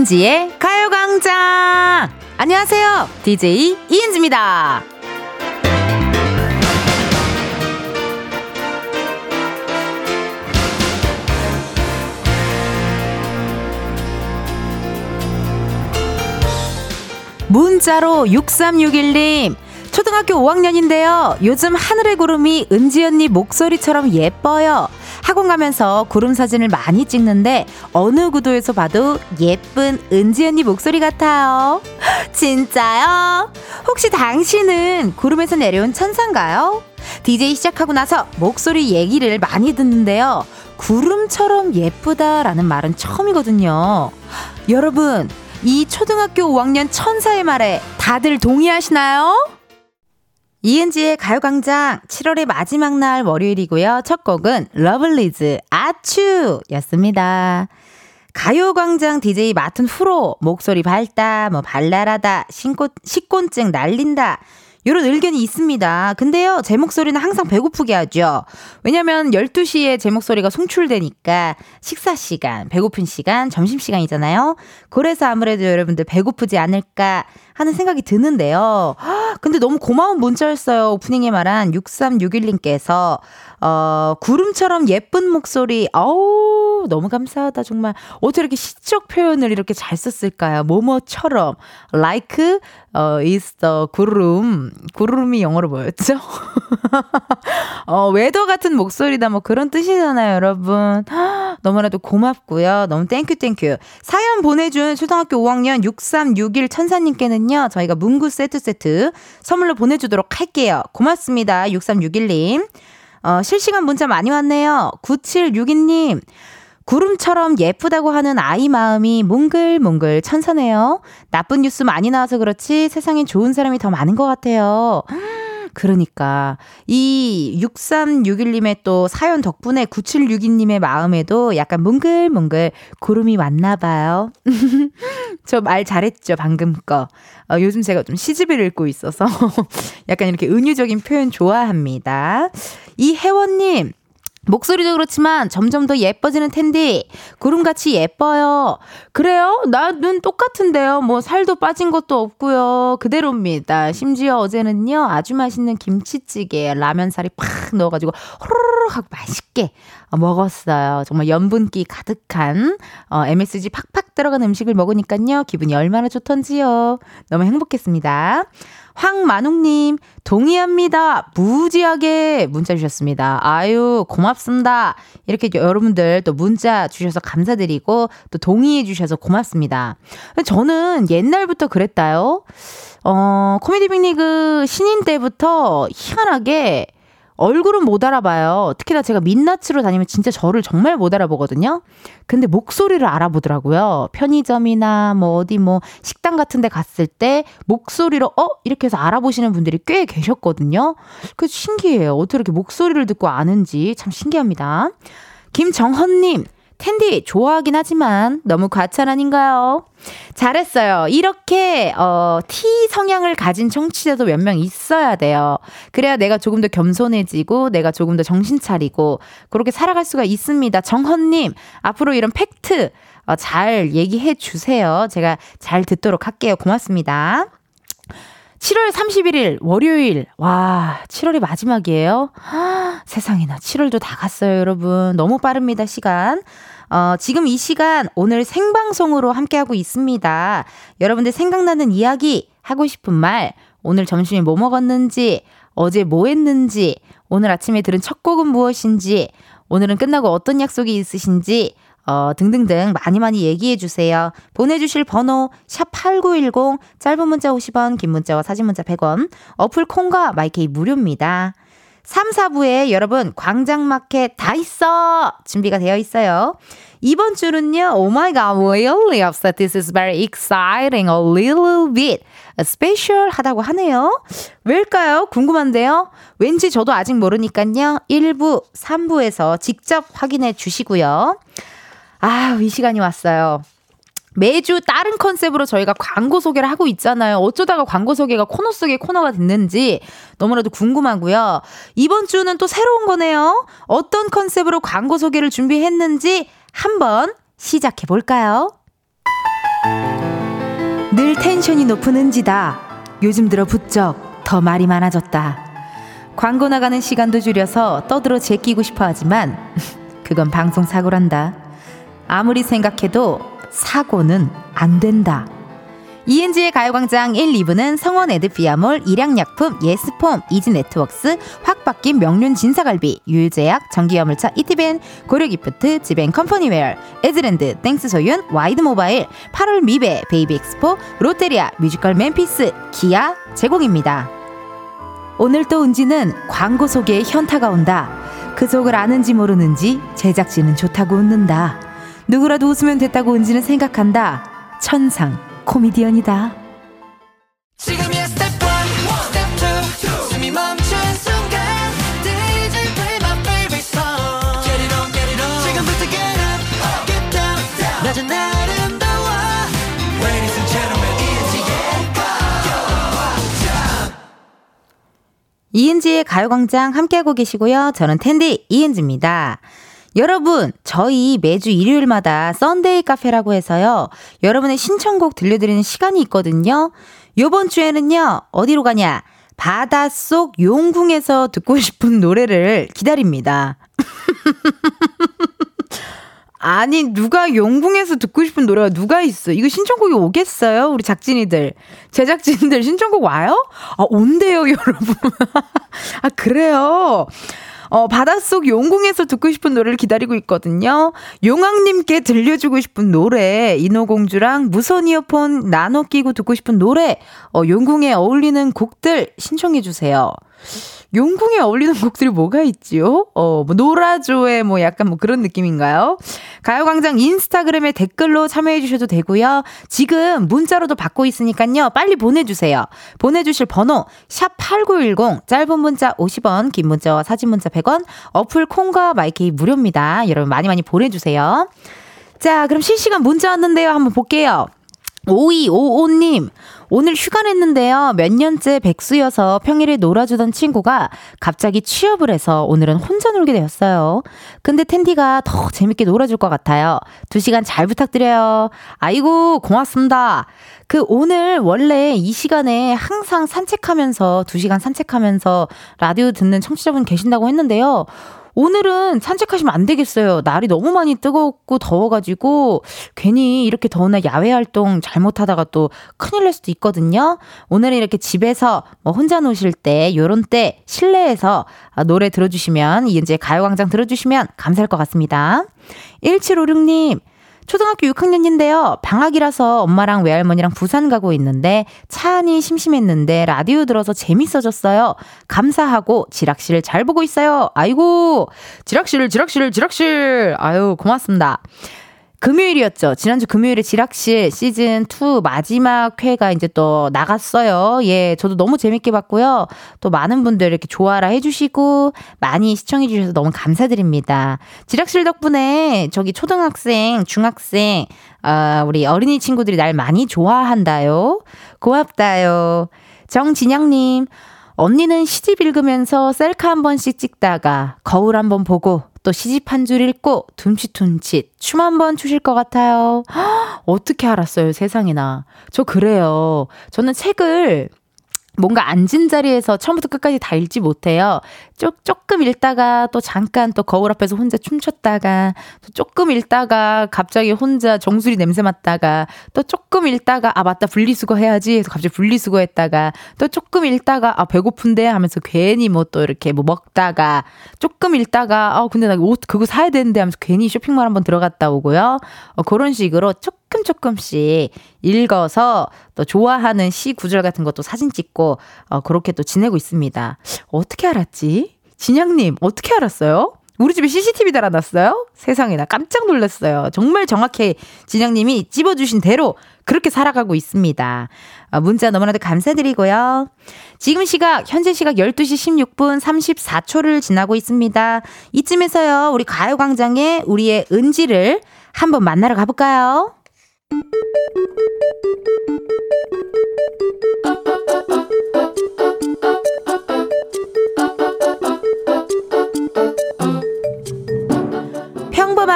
이은지의 가요광장! 안녕하세요. DJ 이은지입니다. 문자로 6361님. 초등학교 5학년인데요. 요즘 하늘의 구름이 은지 언니 목소리처럼 예뻐요. 학원 가면서 구름 사진을 많이 찍는데 어느 구도에서 봐도 예쁜 은지 언니 목소리 같아요. 진짜요? 혹시 당신은 구름에서 내려온 천사인가요? DJ 시작하고 나서 목소리 얘기를 많이 듣는데요. 구름처럼 예쁘다라는 말은 처음이거든요. 여러분, 이 초등학교 5학년 천사의 말에 다들 동의하시나요? 이은지의 가요광장 7월의 마지막 날 월요일이고요. 첫 곡은 러블리즈 아츄 였습니다. 가요광장 DJ 맡은 후로 목소리 밝다, 뭐 발랄하다, 신고, 식곤증 날린다, 이런 의견이 있습니다. 근데요, 제 목소리는 항상 배고프게 하죠. 왜냐면 12시에 제 목소리가 송출되니까 식사 시간, 배고픈 시간, 점심 시간이잖아요. 그래서 아무래도 여러분들 배고프지 않을까 하는 생각이 드는데요. 근데 너무 고마운 문자였어요. 오프닝에 말한 6361님께서 어, 구름처럼 예쁜 목소리. 어우, 너무 감사하다, 정말. 어떻게 이렇게 시적 표현을 이렇게 잘 썼을까요? 뭐뭐처럼. like, 어, is the 구름. 구름이 영어로 뭐였죠? 어, weather 같은 목소리다, 뭐 그런 뜻이잖아요, 여러분. 너무나도 고맙고요. 너무 thank you, thank you. 사연 보내준 초등학교 5학년 6361 천사님께는요, 저희가 문구 세트 세트 선물로 보내주도록 할게요. 고맙습니다, 6361님. 어, 실시간 문자 많이 왔네요. 9762님. 구름처럼 예쁘다고 하는 아이 마음이 몽글몽글 천사네요. 나쁜 뉴스 많이 나와서 그렇지 세상엔 좋은 사람이 더 많은 것 같아요. 그러니까 이 6361님의 또 사연 덕분에 9762님의 마음에도 약간 몽글몽글 구름이 왔나 봐요. 저 말 잘했죠, 방금 거. 어, 요즘 제가 좀 시집을 읽고 있어서 약간 이렇게 은유적인 표현 좋아합니다. 이혜원님, 목소리도 그렇지만 점점 더 예뻐지는 텐디. 구름같이 예뻐요. 그래요? 나는 똑같은데요. 뭐 살도 빠진 것도 없고요. 그대로입니다. 심지어 어제는요. 아주 맛있는 김치찌개에 라면살이 팍 넣어가지고 호로록 하고 맛있게 먹었어요. 정말 염분기 가득한 어, MSG 팍팍 들어간 음식을 먹으니까요. 기분이 얼마나 좋던지요. 너무 행복했습니다. 황만웅님, 동의합니다. 무지하게 문자 주셨습니다. 아유, 고맙습니다. 이렇게 여러분들 또 문자 주셔서 감사드리고 또 동의해 주셔서 고맙습니다. 저는 옛날부터 그랬다요. 어, 코미디 빅리그 신인 때부터 희한하게 얼굴은 못 알아봐요. 특히나 제가 민낯으로 다니면 진짜 저를 정말 못 알아보거든요. 근데 목소리를 알아보더라고요. 편의점이나 뭐 어디 뭐 식당 같은 데 갔을 때 목소리로 어? 이렇게 해서 알아보시는 분들이 꽤 계셨거든요. 그 신기해요. 어떻게 이렇게 목소리를 듣고 아는지 참 신기합니다. 김정헌님, 텐디 좋아하긴 하지만 너무 과찬 아닌가요? 잘했어요. 이렇게 어, T 성향을 가진 청취자도 몇 명 있어야 돼요. 그래야 내가 조금 더 겸손해지고 내가 조금 더 정신 차리고 그렇게 살아갈 수가 있습니다. 정헌님 앞으로 이런 팩트 어, 잘 얘기해 주세요. 제가 잘 듣도록 할게요. 고맙습니다. 7월 31일 월요일. 와, 7월이 마지막이에요. 하, 세상에나 7월도 다 갔어요, 여러분. 너무 빠릅니다, 시간. 어, 지금 이 시간 오늘 생방송으로 함께하고 있습니다. 여러분들 생각나는 이야기, 하고 싶은 말, 오늘 점심에 뭐 먹었는지, 어제 뭐 했는지, 오늘 아침에 들은 첫 곡은 무엇인지, 오늘은 끝나고 어떤 약속이 있으신지, 어, 등등등 많이 많이 얘기해 주세요. 보내주실 번호 샵8910 짧은 문자 50원 긴 문자와 사진 문자 100원 어플 콩과 마이케이 무료입니다. 3, 4부에 여러분 광장마켓 다 있어 준비가 되어 있어요. 이번 주는요, oh my god, really upset. This is very exciting, a little bit. special 하다고 하네요. 왜일까요? 궁금한데요? 왠지 저도 아직 모르니까요, 1부, 3부에서 직접 확인해 주시고요. 아, 이 시간이 왔어요. 매주 다른 컨셉으로 저희가 광고 소개를 하고 있잖아요. 어쩌다가 광고 소개가 코너 속의 코너가 됐는지 너무나도 궁금하고요. 이번 주는 또 새로운 거네요. 어떤 컨셉으로 광고 소개를 준비했는지 한번 시작해 볼까요? 늘 텐션이 높은 은지다. 요즘 들어 부쩍 더 말이 많아졌다. 광고 나가는 시간도 줄여서 떠들어 제끼고 싶어 하지만 그건 방송 사고란다. 아무리 생각해도 사고는 안 된다. 이은지의 가요광장 1, 2부는 성원 에드피아몰, 일양약품, 예스폼, 이지네트웍스, 확 바뀐 명륜 진사갈비, 유유제약, 전기화물차 이티벤, 고려기프트, 지벤 컴퍼니웨어, 에즈랜드, 땡스소윤, 와이드모바일, 8월 미베, 베이비엑스포, 롯데리아, 뮤지컬 맨피스, 기아 제공입니다. 오늘 또 은지는 광고 속에 현타가 온다. 그 속을 아는지 모르는지 제작진은 좋다고 웃는다. 누구라도 웃으면 됐다고 은지는 생각한다. 천상. 코미디언이다. 지금이야 스텝 1, 스텝 2, 숨이 멈춘 순간 DJ play my favorite song Get it on, get it on 지금부터 get up, get down 낮은 아름다워 Ladies and gentlemen, 이은지의 가요광장 이은지의 가요광장 함께하고 계시고요. 저는 텐디 이은지입니다. 여러분, 저희 매주 일요일마다 Sunday 카페라고 해서요. 여러분의 신청곡 들려드리는 시간이 있거든요. 요번 주에는요, 어디로 가냐? 바닷속 용궁에서 듣고 싶은 노래를 기다립니다. 아니, 누가 용궁에서 듣고 싶은 노래가 누가 있어? 이거 신청곡이 오겠어요? 우리 작진이들. 제작진들 신청곡 와요? 아, 온대요, 여러분. 아, 그래요? 어, 바닷속 용궁에서 듣고 싶은 노래를 기다리고 있거든요. 용왕님께 들려주고 싶은 노래, 인어공주랑 무선 이어폰 나눠 끼고 듣고 싶은 노래, 어, 용궁에 어울리는 곡들 신청해주세요. 용궁에 어울리는 곡들이 뭐가 있지요? 어, 뭐, 노라조의 뭐 약간 뭐 그런 느낌인가요? 가요광장 인스타그램에 댓글로 참여해주셔도 되고요. 지금 문자로도 받고 있으니까요. 빨리 보내주세요. 보내주실 번호, 샵8910, 짧은 문자 50원, 긴 문자와 사진 문자 100원, 어플 콩과 마이케이 무료입니다. 여러분 많이 많이 보내주세요. 자, 그럼 실시간 문자 왔는데요. 한번 볼게요. 5255님, 오늘 휴가 냈는데요. 몇 년째 백수여서 평일에 놀아주던 친구가 갑자기 취업을 해서 오늘은 혼자 놀게 되었어요. 근데 텐디가 더 재밌게 놀아줄 것 같아요. 두 시간 잘 부탁드려요. 아이고, 고맙습니다. 그 오늘 원래 이 시간에 항상 산책하면서 두 시간 산책하면서 라디오 듣는 청취자분 계신다고 했는데요. 오늘은 산책하시면 안 되겠어요. 날이 너무 많이 뜨겁고 더워가지고 괜히 이렇게 더운 날 야외 활동 잘못하다가 또 큰일 날 수도 있거든요. 오늘은 이렇게 집에서 뭐 혼자 노실 때 요런 때 실내에서 노래 들어주시면 이제 가요광장 들어주시면 감사할 것 같습니다. 1756님 초등학교 6학년인데요. 방학이라서 엄마랑 외할머니랑 부산 가고 있는데 차 안이 심심했는데 라디오 들어서 재밌어졌어요. 감사하고 지락실 잘 보고 있어요. 아이고, 지락실, 지락실, 지락실. 아유, 고맙습니다. 금요일이었죠. 지난주 금요일에 지락실 시즌 2 마지막 회가 이제 또 나갔어요. 예, 저도 너무 재밌게 봤고요. 또 많은 분들 이렇게 좋아라 해주시고 많이 시청해주셔서 너무 감사드립니다. 지락실 덕분에 저기 초등학생, 중학생, 아, 우리 어린이 친구들이 날 많이 좋아한다요. 고맙다요. 정진영님, 언니는 시집 읽으면서 셀카 한 번씩 찍다가 거울 한 번 보고 또 시집 한 줄 읽고 둠칫둠칫 춤 한 번 추실 것 같아요. 어떻게 알았어요, 세상에나. 저 그래요. 저는 책을 뭔가 앉은 자리에서 처음부터 끝까지 다 읽지 못해요. 조, 조금 읽다가 또 잠깐 또 거울 앞에서 혼자 춤췄다가 또 조금 읽다가 갑자기 혼자 정수리 냄새 맡다가 또 조금 읽다가 아 맞다 분리수거 해야지 해서 갑자기 분리수거 했다가 또 조금 읽다가 아 배고픈데 하면서 괜히 뭐 또 이렇게 뭐 먹다가 조금 읽다가 아 근데 나 옷 그거 사야 되는데 하면서 괜히 쇼핑몰 한번 들어갔다 오고요. 어, 그런 식으로 조금 조금씩 읽어서 또 좋아하는 시 구절 같은 것도 사진 찍고 어, 그렇게 또 지내고 있습니다. 어떻게 알았지? 진양님, 어떻게 알았어요? 우리 집에 CCTV 달아놨어요? 세상에, 나 깜짝 놀랐어요. 정말 정확히 진양님이 찝어주신 대로 그렇게 살아가고 있습니다. 어, 문자 너무나도 감사드리고요. 지금 시각, 현재 시각 12시 16분 34초를 지나고 있습니다. 이쯤에서요, 우리 가요광장에 우리의 은지를 한번 만나러 가볼까요?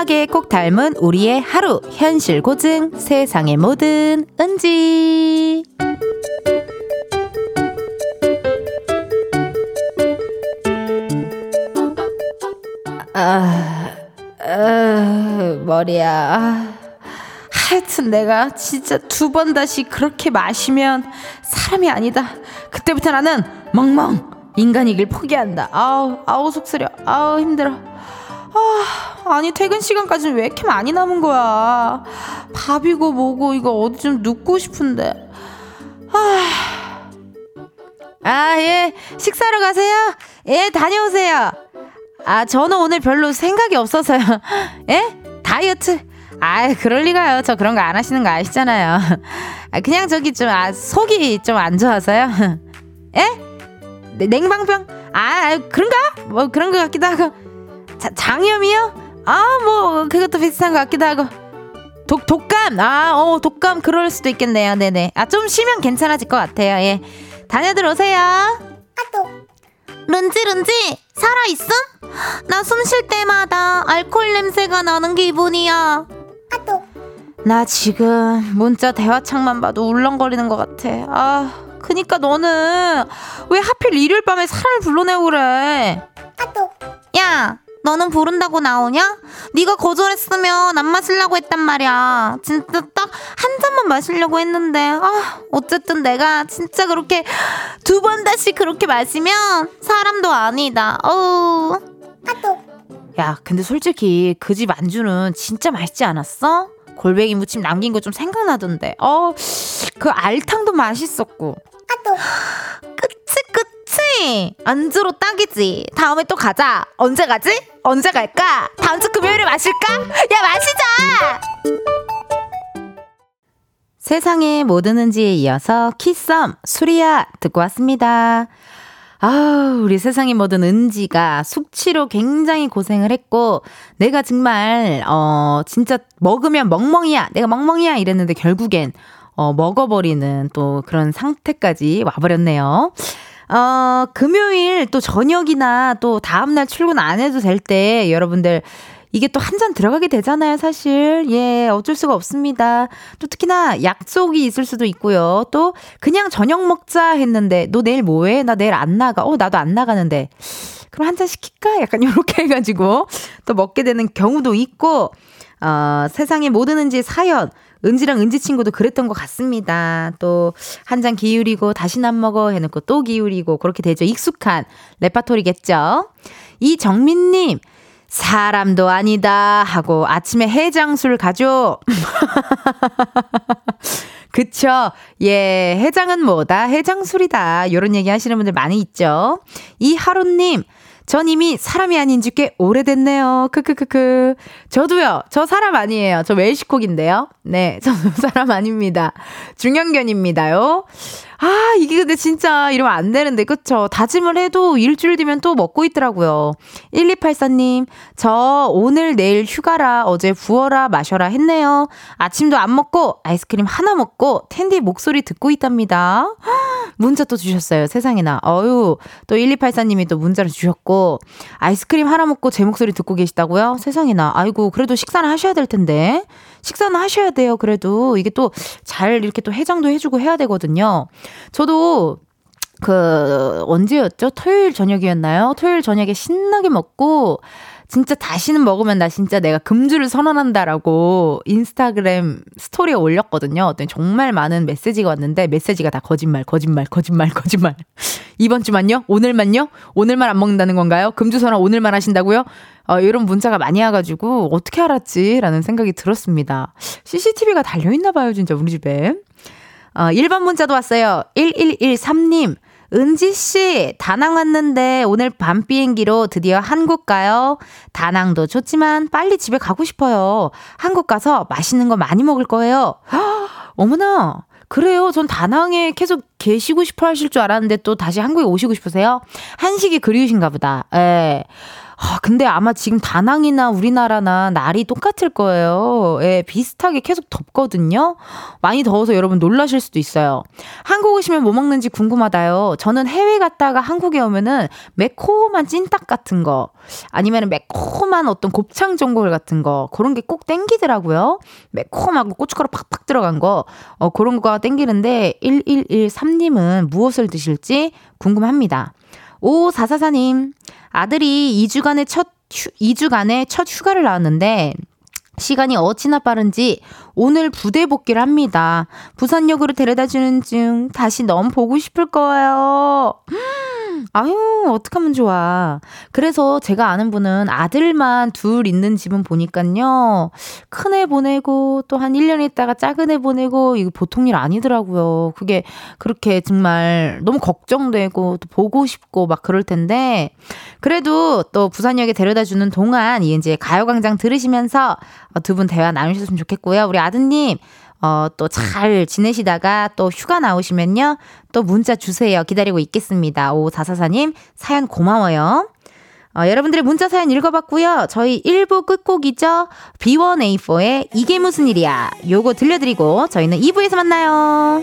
닮아게 꼭 닮은 우리의 하루. 현실 고증. 세상의 모든 은지. 아, 아 머리야 하여튼 내가 진짜 두 번 다시 그렇게 마시면 사람이 아니다 그때부터 나는 멍멍 인간이길 포기한다 아우 아우 속쓰려 아우 힘들어 아, 아니 퇴근 시간까지는 왜 이렇게 많이 남은 거야? 밥이고 뭐고 이거 어디 좀 눕고 싶은데. 아, 아 예, 식사하러 가세요. 예, 다녀오세요. 아, 저는 오늘 별로 생각이 없어서요. 예? 다이어트. 아, 그럴 리가요. 저 그런 거 안 하시는 거 아시잖아요. 아, 그냥 저기 좀 아, 속이 좀 안 좋아서요. 예? 네, 냉방병? 아, 그런가? 뭐 그런 거 같기도 하고. 자, 장염이요? 아, 뭐, 그것도 비슷한 것 같기도 하고. 독, 독감! 아, 어, 독감 그럴 수도 있겠네요. 네 네. 아, 좀 쉬면 괜찮아질 것 같아요. 예. 다녀들 오세요. 아또. 룬지, 룬지, 살아 있음? 나 숨 쉴 때마다 알코올 냄새가 나는 기분이야. 아또. 나 지금 문자 대화창만 봐도 울렁거리는 것 같아. 아, 그니까 너는 왜 하필 일요일 밤에 사람을 불러내고 그래? 아또. 야, 너는 부른다고 나오냐? 네가 거절했으면 안 마시려고 했단 말이야. 진짜 딱 한 잔만 마시려고 했는데 아 어쨌든 내가 진짜 그렇게 두 번 다시 그렇게 마시면 사람도 아니다. 어우. 야 근데 솔직히 그 집 안주는 진짜 맛있지 않았어? 골뱅이 무침 남긴 거 좀 생각나던데. 어, 그 알탕도 맛있었고. 그치, 그치. 안주로 딱이지. 다음에 또 가자. 언제 가지? 언제 갈까? 다음 주 금요일에 마실까? 야, 마시자! 세상에 뭐 드는지에 이어서 키썸, 수리야 듣고 왔습니다. 아, 우리 세상에 모든 은지가 숙취로 굉장히 고생을 했고, 내가 정말, 어, 진짜 먹으면 멍멍이야. 내가 멍멍이야. 이랬는데 결국엔, 어, 먹어버리는 또 그런 상태까지 와버렸네요. 어, 금요일 또 저녁이나 또 다음날 출근 안 해도 될 때 여러분들 이게 또 한 잔 들어가게 되잖아요, 사실. 예, 어쩔 수가 없습니다. 또 특히나 약속이 있을 수도 있고요. 또 그냥 저녁 먹자 했는데 너 내일 뭐 해? 나 내일 안 나가. 어, 나도 안 나가는데. 그럼 한 잔 시킬까? 약간 이렇게 해 가지고 또 먹게 되는 경우도 있고, 어, 세상에 뭐 드는지 사연, 은지랑 은지 친구도 그랬던 것 같습니다. 또 한 잔 기울이고 다시는 안 먹어 해놓고 또 기울이고 그렇게 되죠. 익숙한 레파토리겠죠. 이정민님 사람도 아니다 하고 아침에 해장술 가죠. 그쵸. 예, 해장은 뭐다? 해장술이다. 요런 얘기 하시는 분들 많이 있죠. 이하루님, 전 이미 사람이 아닌 지꽤 오래됐네요. 크크크크. 저도요. 저 사람 아니에요. 저 웰시콕인데요. 네, 저도 사람 아닙니다. 중형견입니다요. 아, 이게 근데 진짜 이러면 안 되는데, 그쵸? 다짐을 해도 일주일 뒤면 또 먹고 있더라고요. 1284님, 저 오늘 내일 휴가라 어제 부어라 마셔라 했네요. 아침도 안 먹고 아이스크림 하나 먹고 텐디 목소리 듣고 있답니다. 문자 또 주셨어요. 세상에나. 어유, 또 1284님이 또 문자를 주셨고, 아이스크림 하나 먹고 제 목소리 듣고 계시다고요? 세상에나. 아이고, 그래도 식사는 하셔야 될 텐데. 식사는 하셔야 돼요. 그래도 이게 또 잘 이렇게 또 해장도 해주고 해야 되거든요. 저도 그 언제였죠? 토요일 저녁이었나요? 토요일 저녁에 신나게 먹고 진짜 다시는 먹으면 나 진짜 내가 금주를 선언한다라고 인스타그램 스토리에 올렸거든요. 어떤 정말 많은 메시지가 왔는데 메시지가 다 거짓말, 거짓말, 거짓말, 거짓말. 이번 주만요? 오늘만요? 오늘만 안 먹는다는 건가요? 금주 선언 오늘만 하신다고요? 어, 이런 문자가 많이 와가지고 어떻게 알았지? 라는 생각이 들었습니다. CCTV가 달려있나 봐요, 진짜 우리 집에. 어, 1번 문자도 왔어요. 1113님. 은지씨, 다낭 왔는데 오늘 밤 비행기로 드디어 한국 가요. 다낭도 좋지만 빨리 집에 가고 싶어요. 한국 가서 맛있는 거 많이 먹을 거예요. 어머나. 그래요. 전 다낭에 계속 계시고 싶어 하실 줄 알았는데 또 다시 한국에 오시고 싶으세요? 한식이 그리우신가 보다. 예. 아, 근데 아마 지금 다낭이나 우리나라나 날이 똑같을 거예요. 예, 비슷하게 계속 덥거든요. 많이 더워서 여러분 놀라실 수도 있어요. 한국 오시면 뭐 먹는지 궁금하다요. 저는 해외 갔다가 한국에 오면은 매콤한 찐닭 같은 거, 아니면 매콤한 어떤 곱창 전골 같은 거, 그런 게 꼭 땡기더라고요. 매콤하고 고춧가루 팍팍 들어간 거, 어, 그런 거가 땡기는데, 1113님은 무엇을 드실지 궁금합니다. 5444님, 아들이 2주간의 첫, 휴, 2주간의 첫 휴가를 나왔는데, 시간이 어찌나 빠른지 오늘 부대 복귀를 합니다. 부산역으로 데려다 주는 중 다시 너무 보고 싶을 거예요. 아유, 어떡하면 좋아. 그래서 제가 아는 분은 아들만 둘 있는 집은 보니깐요. 큰 애 보내고 또 한 1년 있다가 작은 애 보내고 이거 보통 일 아니더라고요. 그게 그렇게 정말 너무 걱정되고 또 보고 싶고 막 그럴 텐데 그래도 또 부산역에 데려다 주는 동안 이제 가요광장 들으시면서 두 분 대화 나누셨으면 좋겠고요. 우리 아드님 어, 또 잘 지내시다가 또 휴가 나오시면요. 또 문자 주세요. 기다리고 있겠습니다. 오사사사님 사연 고마워요. 어, 여러분들의 문자 사연 읽어봤고요. 저희 1부 끝곡이죠. B1A4의 이게 무슨 일이야. 요거 들려드리고 저희는 2부에서 만나요.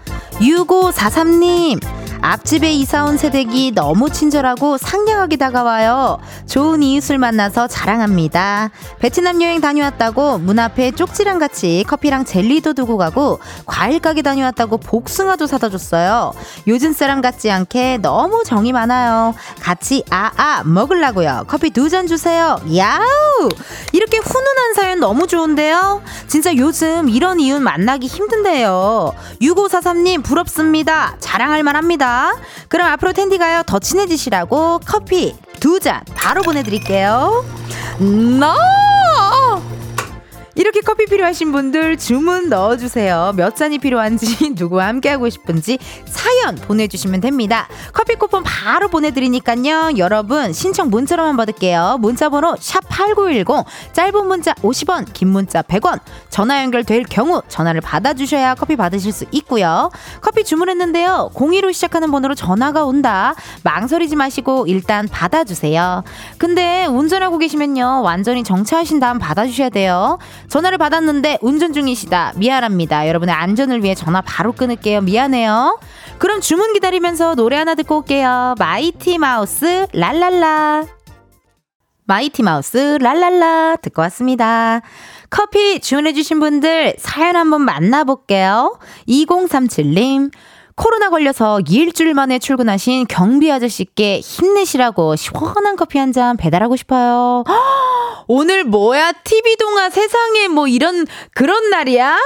6543님, 앞집에 이사온 새댁이 너무 친절하고 상냥하게 다가와요. 좋은 이웃을 만나서 자랑합니다. 베트남 여행 다녀왔다고 문 앞에 쪽지랑 같이 커피랑 젤리도 두고 가고 과일 가게 다녀왔다고 복숭아도 사다 줬어요. 요즘 사람 같지 않게 너무 정이 많아요. 같이 아아 먹을라고요. 커피 두 잔 주세요. 야우! 이렇게 훈훈한 사연 너무 좋은데요. 진짜 요즘 이런 이웃 만나기 힘든데요. 6543님 부럽습니다. 자랑할 만 그럼 앞으로 텐디가요 더 친해지시라고 커피 두 잔 바로 보내드릴게요. No! 이렇게 커피 필요하신 분들 주문 넣어주세요. 몇 잔이 필요한지, 누구와 함께하고 싶은지 사연 보내주시면 됩니다. 커피 쿠폰 바로 보내드리니까요. 여러분, 신청 문자로만 받을게요. 문자번호 샵 8910, 짧은 문자 50원, 긴 문자 100원, 전화 연결될 경우 전화를 받아주셔야 커피 받으실 수 있고요. 커피 주문했는데요. 02로 시작하는 번호로 전화가 온다. 망설이지 마시고 일단 받아주세요. 근데 운전하고 계시면요. 완전히 정차하신 다음 받아주셔야 돼요. 전화를 받았는데 운전 중이시다. 미안합니다. 여러분의 안전을 위해 전화 바로 끊을게요. 미안해요. 그럼 주문 기다리면서 노래 하나 듣고 올게요. 마이티 마우스 랄랄라. 마이티 마우스 랄랄라 듣고 왔습니다. 커피 주문해주신 분들 사연 한번 만나볼게요. 2037님. 코로나 걸려서 일주일 만에 출근하신 경비 아저씨께 힘내시라고 시원한 커피 한 잔 배달하고 싶어요. 오늘 뭐야? TV 동화 세상에 뭐 이런 그런 날이야?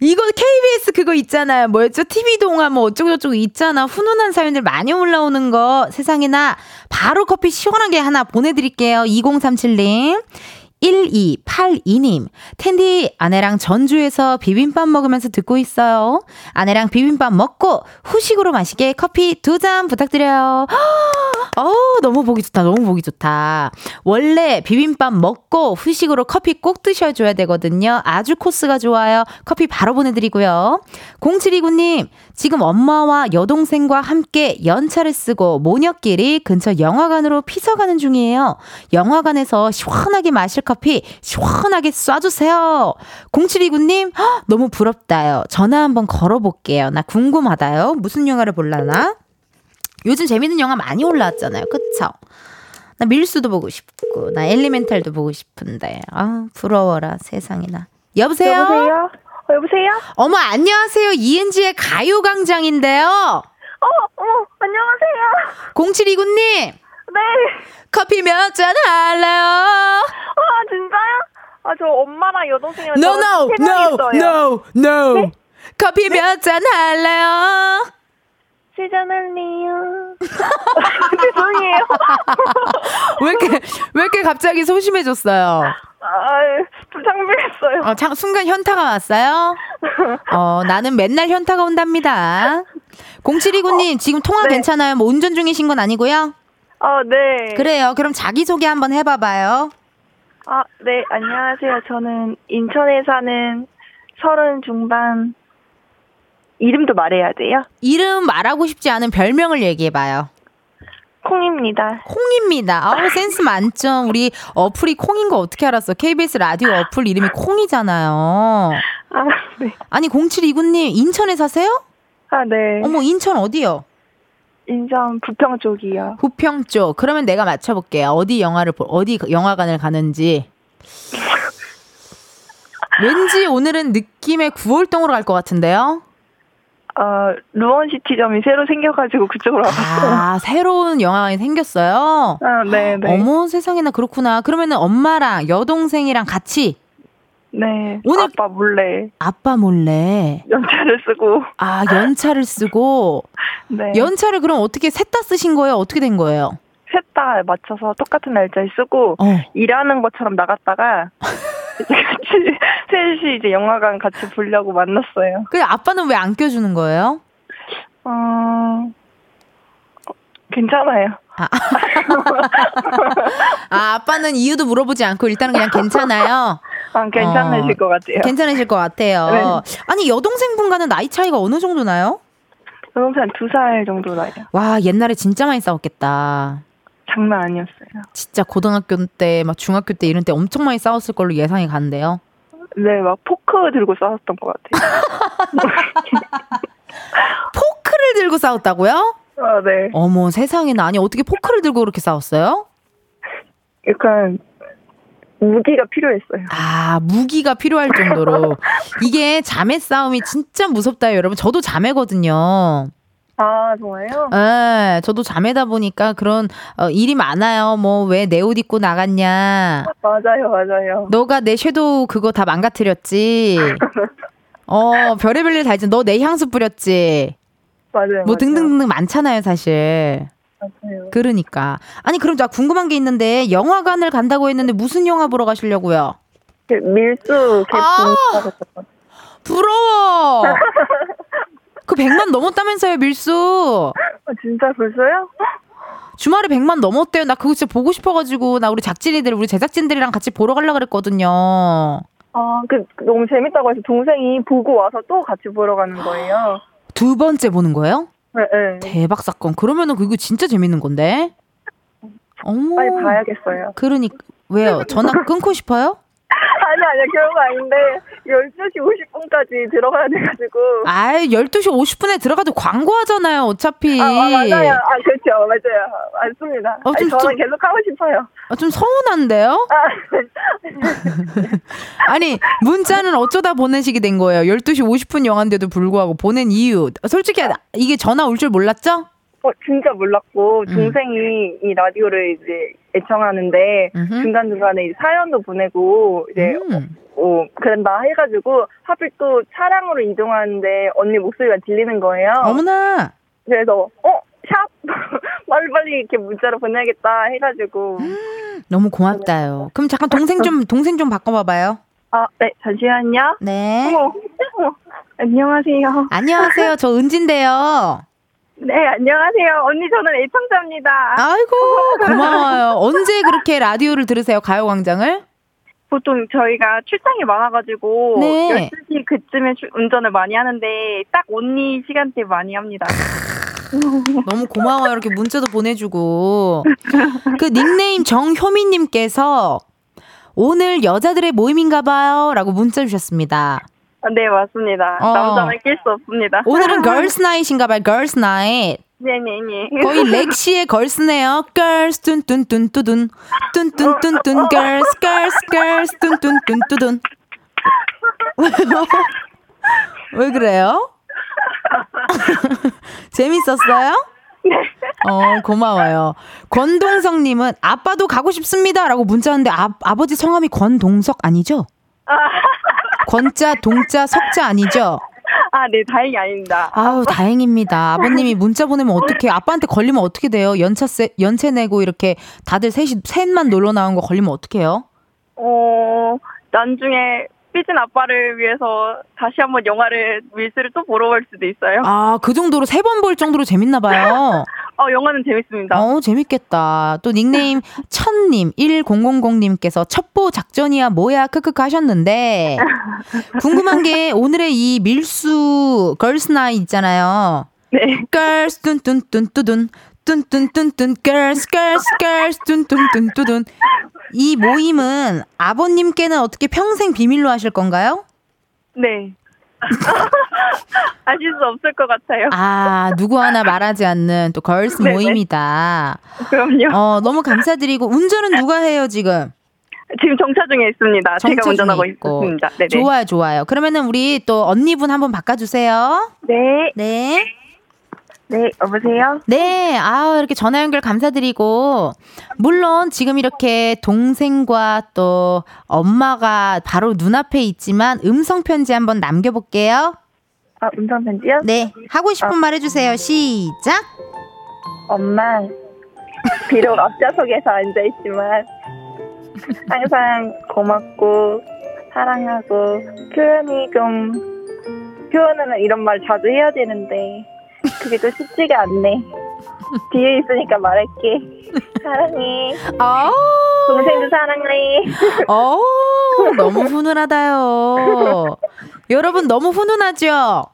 이거 KBS 그거 있잖아요. 뭐였죠? TV 동화 뭐 어쩌고저쩌고 있잖아. 훈훈한 사연들 많이 올라오는 거 세상에나 바로 커피 시원하게 하나 보내드릴게요. 2037님. 1282님, 텐디, 아내랑 전주에서 비빔밥 먹으면서 듣고 있어요. 아내랑 비빔밥 먹고 후식으로 마시게 커피 두 잔 부탁드려요. 어, 너무 보기 좋다. 너무 보기 좋다. 원래 비빔밥 먹고 후식으로 커피 꼭 드셔줘야 되거든요. 아주 코스가 좋아요. 커피 바로 보내드리고요. 0729님, 지금 엄마와 여동생과 함께 연차를 쓰고 모녀끼리 근처 영화관으로 피서 가는 중이에요. 영화관에서 시원하게 마실 커피 시원하게 쏴주세요. 0729님, 너무 부럽다요. 전화 한번 걸어볼게요. 나 궁금하다요. 무슨 영화를 볼라나? 요즘 재밌는 영화 많이 올라왔잖아요. 그쵸? 나 밀수도 보고 싶고, 나 엘리멘탈도 보고 싶은데, 아, 부러워라, 세상에나. 여보세요? 여보세요? 어, 여보세요? 어머, 안녕하세요. 이은지의 가요광장인데요. 어, 어머, 안녕하세요. 0729님. 네. 커피 몇 잔 할래요? 아, 진짜요? 아, 저 엄마랑 여동생이랑 No, no, no, no, no. 네? 커피 몇잔 할래요? 세잔 할래요. 죄송해요. 왜 이렇게, 왜 이렇게 갑자기 소심해졌어요? 아, 좀 창피했어요. 어, 참, 순간 현타가 왔어요? 어, 나는 맨날 현타가 온답니다. 0729님, 어, 지금 통화 네. 괜찮아요? 뭐 운전 중이신 건 아니고요? 어, 네. 그래요. 그럼 자기소개 한번 해봐봐요. 아, 네, 안녕하세요. 저는 인천에 사는 서른 중반, 이름도 말해야 돼요? 이름 말하고 싶지 않은 별명을 얘기해봐요. 콩입니다. 콩입니다. 아우, 센스 만점. 우리 어플이 콩인 거 어떻게 알았어? KBS 라디오 어플 이름이 콩이잖아요. 아, 네. 아니, 0729님, 인천에 사세요? 아, 네. 어머, 인천 어디요? 인천 부평 쪽이요. 부평 쪽. 그러면 내가 맞춰볼게요. 어디 영화를, 어디 영화관을 가는지. 왠지 오늘은 느낌의 9월동으로 갈 것 같은데요? 어, 루원시티점이 새로 생겨가지고 그쪽으로 와봤어요. 아, 새로운 영화관이 생겼어요? 아, 네, 네. 어머, 세상에나 그렇구나. 그러면은 엄마랑 여동생이랑 같이? 네. 오늘 아빠 몰래. 아빠 몰래. 연차를 쓰고. 아, 연차를 쓰고? 네. 연차를 그럼 어떻게 셋 다 쓰신 거예요? 어떻게 된 거예요? 셋 다 맞춰서 똑같은 날짜에 쓰고, 어. 일하는 것처럼 나갔다가, 같이 셋이 이제 영화관 같이 보려고 만났어요. 그 아빠는 왜 안 껴주는 거예요? 어 괜찮아요. 아. 아, 아빠는 이유도 물어보지 않고 일단은 그냥 괜찮아요. 아, 괜찮으실 어, 것 같아요. 괜찮으실 것 같아요. 네. 아니 여동생분과는 나이 차이가 어느 정도 나요? 여동생 두 살 정도 나요. 와 옛날에 진짜 많이 싸웠겠다. 장난 아니었어요. 진짜 고등학교 때, 막 중학교 때 이런 때 엄청 많이 싸웠을 걸로 예상이 가는데요. 네, 막 포크 들고 싸웠던 것 같아요. 포크를 들고 싸웠다고요? 아, 네. 어머, 세상에나. 아니, 어떻게 포크를 들고 그렇게 싸웠어요? 약간, 무기가 필요했어요. 아, 무기가 필요할 정도로. 이게 자매 싸움이 진짜 무섭다, 여러분. 저도 자매거든요. 아, 정말요? 네, 저도 자매다 보니까 그런 어, 일이 많아요. 뭐 왜 내 옷 입고 나갔냐. 맞아요, 맞아요. 너가 내 섀도우 그거 다 망가뜨렸지. 어, 별의별 일 다 있지. 너 내 향수 뿌렸지. 맞아요. 뭐 맞아요. 등등등 많잖아요, 사실. 맞아요. 그러니까. 아니, 그럼 저 궁금한 게 있는데 영화관을 간다고 했는데 무슨 영화 보러 가시려고요? 그 밀수 개봉 아! 부러워. 그 100만 넘었다면서요, 밀수. 아, 진짜 벌써요? 주말에 100만 넘었대요. 나 그거 진짜 보고 싶어가지고, 나 우리 작진이들, 우리 제작진들이랑 같이 보러 가려고 그랬거든요. 아, 그, 너무 재밌다고 해서 동생이 보고 와서 또 같이 보러 가는 거예요. 두 번째 보는 거예요? 네, 네. 대박 사건. 그러면은 그거 진짜 재밌는 건데? 어머. 빨리 봐야겠어요. 그러니까, 왜요? 전화 끊고 싶어요? 아니, 아니야. 그런 거 아닌데, 12시 50분까지 들어가야 돼가지고. 아 12시 50분에 들어가도 광고하잖아요, 어차피. 아, 아, 맞아요. 아, 그렇죠. 맞아요. 맞습니다. 어, 좀, 아니, 저는 좀, 계속 하고 싶어요. 아, 좀 서운한데요? 아, 니 문자는 어쩌다 보내시게 된 거예요? 12시 50분 영화인데도 불구하고 보낸 이유. 솔직히 이게 전화 올 줄 몰랐죠? 어, 진짜 몰랐고, 음. 동생이 음. 이 라디오를 이제 애청하는데, 음흠. 중간중간에 사연도 보내고, 이제, 음. 어, 그런다 해가지고, 하필 또 차량으로 이동하는데, 언니 목소리가 들리는 거예요. 어머나! 그래서, 어? 샵? 빨리빨리 이렇게 문자로 보내야겠다 해가지고. 너무 고맙다요. 그럼 잠깐 동생 좀, 동생 좀 바꿔봐봐요. 아, 네, 잠시만요. 네. 어머, 어머. 안녕하세요. 안녕하세요. 저 은진데요. 네, 안녕하세요. 언니, 저는 애청자입니다. 아이고, 고마워요. 언제 그렇게 라디오를 들으세요, 가요광장을? 보통 저희가 출장이 많아가지고, 네. 12시 그쯤에 운전을 많이 하는데, 딱 언니 시간대 많이 합니다. 너무 고마워요. 이렇게 문자도 보내주고. 그 닉네임 정효미님께서, 오늘 여자들의 모임인가 봐요. 라고 문자 주셨습니다. 아, 네, 맞습니다. 어. 남자는 낄수 없습니다. 오늘은 girls night인가 봐요. Girls night. 네네네. 거의 렉시의 Girls네요. girls 뚠뚠뚠 뚜둔 뚠뚠뚠뚠 girls girls girls 뚠뚠뚠 뚜둔 왜 그래요? 재밌었어요? 네. 어, 고마워요. 권동석님은 아빠도 가고 싶습니다. 라고 문자 왔는데 아, 아버지 성함이 권동석 아니죠? 아. 권자, 동자, 석자 아니죠? 아, 네, 다행이 아닙니다. 아우, 다행입니다. 아버님이 문자 보내면 어떻게, 아빠한테 걸리면 어떻게 돼요? 연차세, 연체 내고 이렇게 다들 셋이, 셋만 놀러 나온 거 걸리면 어떡해요? 어, 나중에 삐진 아빠를 위해서 다시 한번 영화를 밀스를 또 보러 갈 수도 있어요. 아, 그 정도로 세 번 볼 정도로 재밌나 봐요. 어, 영화는 재밌습니다. 어, 재밌겠다. 또 닉네임 천님 1000님께서 첩보 작전이야 뭐야 크크크 하셨는데 궁금한 게 오늘의 이 밀수 걸스 나이 있잖아요. 네. 걸스 뚠뚠뚠뚠 girls girls girls 뚠뚠뚠뚜둔 이 모임은 아버님께는 어떻게 평생 비밀로 하실 건가요? 네. 아실 수 없을 것 같아요. 아, 누구 하나 말하지 않는 또 걸스 모임이다. 그럼요. 어, 너무 감사드리고 운전은 누가 해요, 지금? 지금 정차 중에 있습니다. 제가 운전하고 있습니다. 네네. 좋아요, 좋아요. 그러면은 우리 또 언니분 한번 바꿔주세요. 네. 네. 네, 여보세요? 네, 아 이렇게 전화 연결 감사드리고, 물론 지금 이렇게 동생과 또 엄마가 바로 눈앞에 있지만 음성편지 한번 남겨볼게요. 아, 음성편지요? 네, 하고 싶은 아. 말 해주세요. 시작! 엄마, 비록 앞좌석에서 앉아있지만, 항상 고맙고, 사랑하고, 표현이 좀, 표현은 이런 말 자주 해야 되는데, 그게 또 쉽지가 않네. 뒤에 있으니까 말할게. 사랑해. 어. 동생도 사랑해. 어, 너무 훈훈하다요. 여러분 너무 훈훈하죠?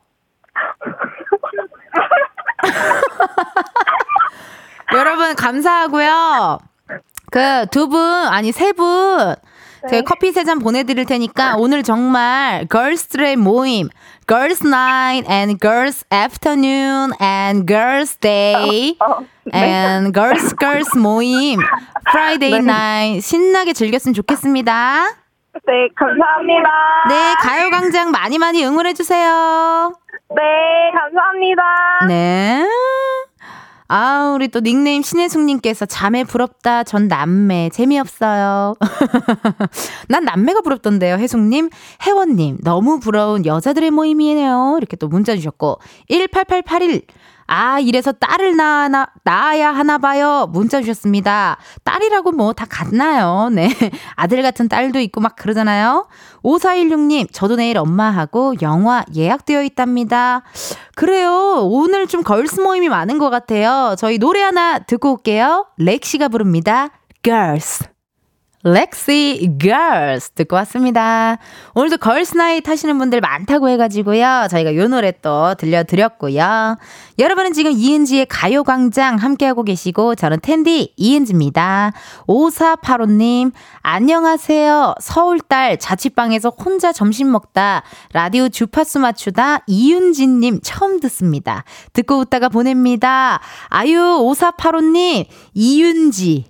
여러분 감사하고요. 그 두 분, 아니 세 분, 제가 커피 세 잔 보내드릴 테니까 오늘 정말 걸스들의 모임, Girls Night and Girls Afternoon and Girls Day 네. and Girls Girls 모임 Friday 네. Night 신나게 즐겼으면 좋겠습니다. 네, 감사합니다. 네, 가요광장 많이 많이 응원해주세요. 네, 감사합니다. 네. 아, 우리 또 닉네임 신혜숙님께서 자매 부럽다. 전 남매. 재미없어요. 난 남매가 부럽던데요, 혜숙님. 혜원님, 너무 부러운 여자들의 모임이네요. 이렇게 또 문자 주셨고. 18881. 아, 이래서 딸을 낳아, 낳아야 하나 봐요. 문자 주셨습니다. 딸이라고 뭐 다 같나요? 네. 아들 같은 딸도 있고 막 그러잖아요. 5416님, 저도 내일 엄마하고 영화 예약되어 있답니다. 그래요. 오늘 좀 걸스 모임이 많은 것 같아요. 저희 노래 하나 듣고 올게요. 렉시가 부릅니다. Girls. 렉시 Girls 듣고 왔습니다. 오늘도 걸스 나이트 하시는 분들 많다고 해가지고요. 저희가 요 노래 또 들려드렸고요. 여러분은 지금 이은지의 가요광장 함께하고 계시고 저는 텐디 이은지입니다. 5485님 안녕하세요. 서울딸 자취방에서 혼자 점심 먹다 라디오 주파수 맞추다 이윤진님 처음 듣습니다. 듣고 웃다가 보냅니다. 아유 5485님 이윤지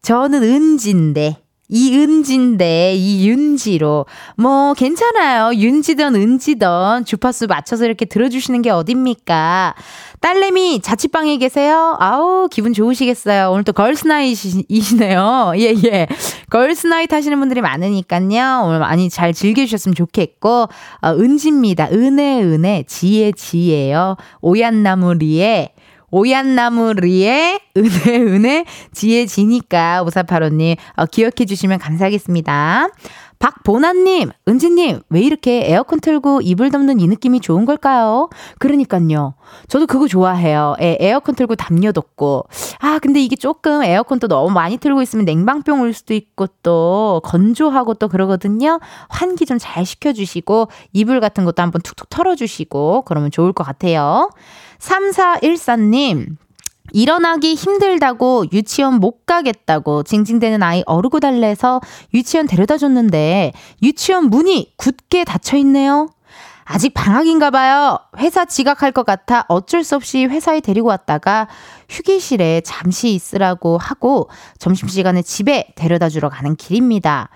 저는 은지인데 이은지인데 이윤지로 뭐 괜찮아요. 윤지든 은지든 주파수 맞춰서 이렇게 들어주시는 게 어딥니까? 딸내미 자취방에 계세요? 아우 기분 좋으시겠어요. 오늘 또 걸스나잇이시네요. 예 예. 걸스나잇 하시는 분들이 많으니까요. 오늘 많이 잘 즐겨주셨으면 좋겠고 어, 은지입니다. 은혜 은혜 지혜 지혜요. 오얏나무리에 오얏나무리의 은혜, 은혜, 지혜, 지니까, 오사파로님, 어, 기억해 주시면 감사하겠습니다. 박보나님, 은지님, 왜 이렇게 에어컨 틀고 이불 덮는 이 느낌이 좋은 걸까요? 그러니까요. 저도 그거 좋아해요. 에, 에어컨 틀고 담요 덮고. 아, 근데 이게 조금 에어컨 또 너무 많이 틀고 있으면 냉방병 올 수도 있고 또 건조하고 또 그러거든요. 환기 좀 잘 시켜주시고, 이불 같은 것도 한번 툭툭 털어주시고, 그러면 좋을 것 같아요. 3414님, 일어나기 힘들다고 유치원 못 가겠다고 징징대는 아이 어르고 달래서 유치원 데려다 줬는데 유치원 문이 굳게 닫혀 있네요. 아직 방학인가 봐요. 회사 지각할 것 같아 어쩔 수 없이 회사에 데리고 왔다가 휴게실에 잠시 있으라고 하고 점심시간에 집에 데려다 주러 가는 길입니다.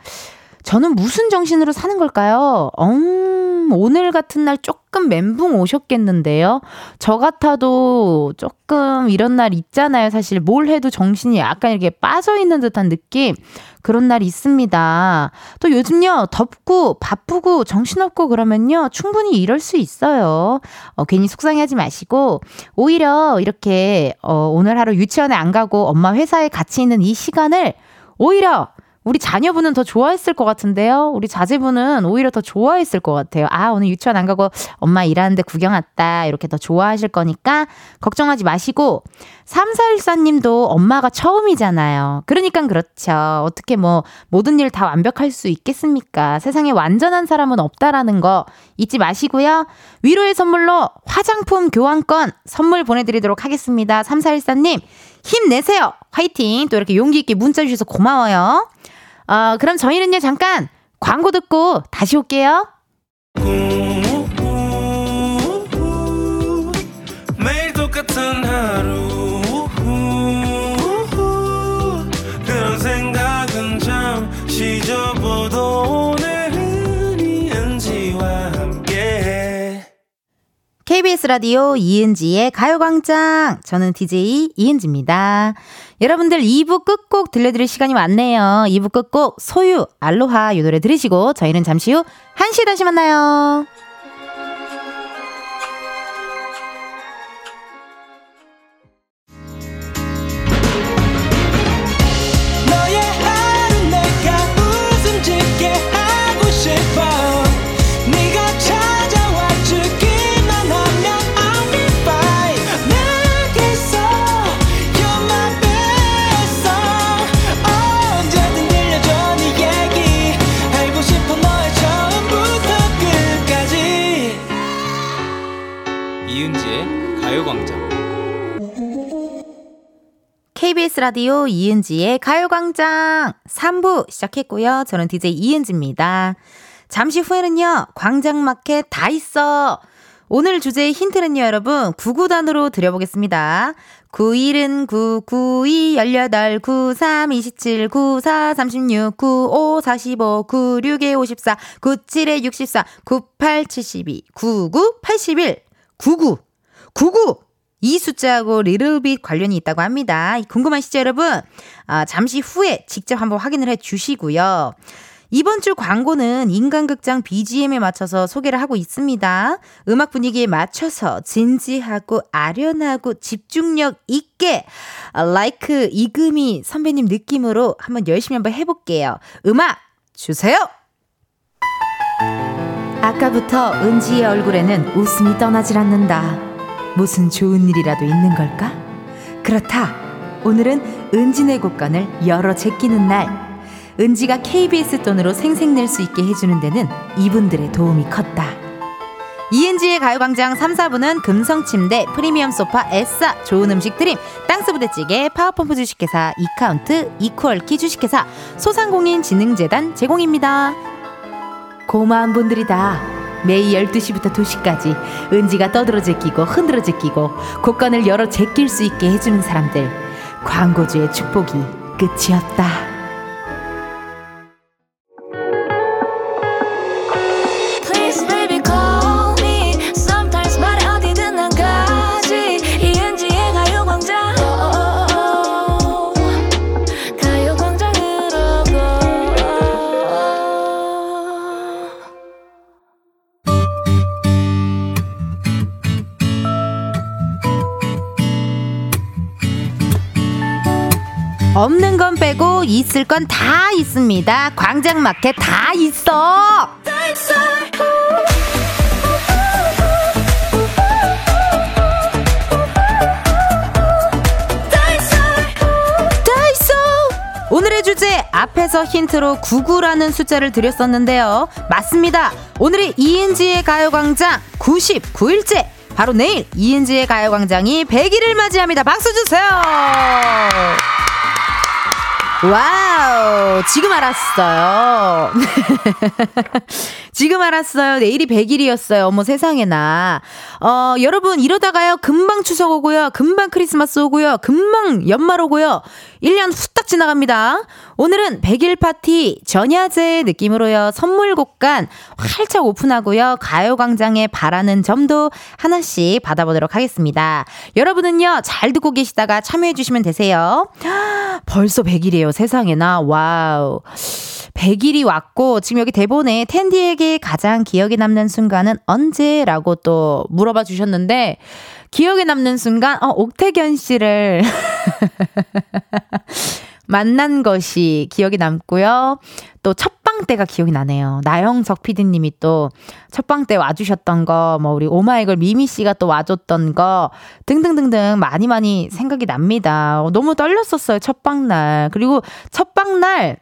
저는 무슨 정신으로 사는 걸까요? 음, 오늘 같은 날 조금 멘붕 오셨겠는데요? 저 같아도 조금 이런 날 있잖아요. 사실 뭘 해도 정신이 약간 이렇게 빠져 있는 듯한 느낌. 그런 날 있습니다. 또 요즘요, 덥고 바쁘고 정신없고 그러면요, 충분히 이럴 수 있어요. 어, 괜히 속상해하지 마시고, 오히려 이렇게, 어, 오늘 하루 유치원에 안 가고 엄마 회사에 같이 있는 이 시간을 오히려 우리 자녀분은 더 좋아했을 것 같은데요. 우리 자제분은 오히려 더 좋아했을 것 같아요. 아, 오늘 유치원 안 가고 엄마 일하는데 구경 왔다. 이렇게 더 좋아하실 거니까 걱정하지 마시고 3414님도 엄마가 처음이잖아요. 그러니까 그렇죠. 어떻게 뭐 모든 일 다 완벽할 수 있겠습니까? 세상에 완전한 사람은 없다라는 거 잊지 마시고요. 위로의 선물로 화장품 교환권 선물 보내드리도록 하겠습니다. 3414님 힘내세요. 화이팅. 또 이렇게 용기 있게 문자 주셔서 고마워요. 어, 그럼 저희는요, 잠깐 광고 듣고 다시 올게요. 매일 똑같은 하루 그런 생각은 잠시 접어도 오늘은 이은지와 함께 KBS 라디오 이은지의 가요광장 저는 DJ 이은지입니다. 여러분들 2부 끝곡 들려드릴 시간이 왔네요. 2부 끝곡 소유, 알로하 이 노래 들으시고 저희는 잠시 후 1시에 다시 만나요. KBS 라디오 이은지의 가요광장 3부 시작했고요. 저는 DJ 이은지입니다. 잠시 후에는요, 광장마켓 다 있어. 오늘 주제의 힌트는요, 여러분, 99단으로 드려보겠습니다. 91은 9, 92, 18, 93, 27, 94, 36, 95, 45, 96에 54, 97에 64, 98, 72, 99, 81, 99, 99! 이 숫자하고 리틀빗 관련이 있다고 합니다. 궁금하시죠, 여러분? 아, 잠시 후에 직접 한번 확인을 해 주시고요. 이번 주 광고는 인간극장 BGM에 맞춰서 소개를 하고 있습니다. 음악 분위기에 맞춰서 진지하고 아련하고 집중력 있게 라이크 이금희 선배님 느낌으로 한번 열심히 한번 해볼게요. 음악 주세요! 아까부터 은지의 얼굴에는 웃음이 떠나질 않는다. 무슨 좋은 일이라도 있는 걸까? 그렇다. 오늘은 은지의 곳간을 열어 제끼는 날. 은지가 KBS 돈으로 생색낼 수 있게 해주는 데는 이분들의 도움이 컸다. 이은지의 가요광장 3, 4부는 금성침대, 프리미엄 소파, 에싸, 좋은 음식 드림, 땅스부대찌개, 파워펌프 주식회사, 이카운트, 이퀄키 주식회사, 소상공인진흥재단 제공입니다. 고마운 분들이다. 매일 12시부터 2시까지 은지가 떠들어 제끼고 흔들어 제끼고 곡간을 열어 제낄 수 있게 해주는 사람들 광고주의 축복이 끝이 없다. 있을 건 다 있습니다. 광장마켓 다 있어. 오늘의 주제 앞에서 힌트로 99라는 숫자를 드렸었는데요. 맞습니다. 오늘의 이은지의 가요광장 99일째. 바로 내일 이은지의 가요광장이 100일을 맞이합니다. 박수 주세요. Wow, 지금 알았어요. 지금 알았어요. 내일이 100일이었어요. 어머 세상에나. 어, 여러분 이러다가요. 금방 추석 오고요. 금방 크리스마스 오고요. 금방 연말 오고요. 1년 후딱 지나갑니다. 오늘은 100일 파티 전야제 느낌으로요. 선물 곳간 활짝 오픈하고요. 가요광장에 바라는 점도 하나씩 받아보도록 하겠습니다. 여러분은요. 잘 듣고 계시다가 참여해 주시면 되세요. 벌써 100일이에요. 세상에나. Wow. 100일이 왔고 지금 여기 대본에 텐디에게 가장 기억에 남는 순간은 언제라고 또 물어봐 주셨는데 기억에 남는 순간 어 옥택연 씨를 만난 것이 기억이 남고요. 또 첫 방 때가 기억이 나네요. 나영석 PD님이 또 첫방 때 와주셨던 거, 뭐 우리 오마이걸 미미 씨가 또 와줬던 거 등등등등 많이 많이 생각이 납니다. 너무 떨렸었어요 첫방 날. 그리고 첫방 날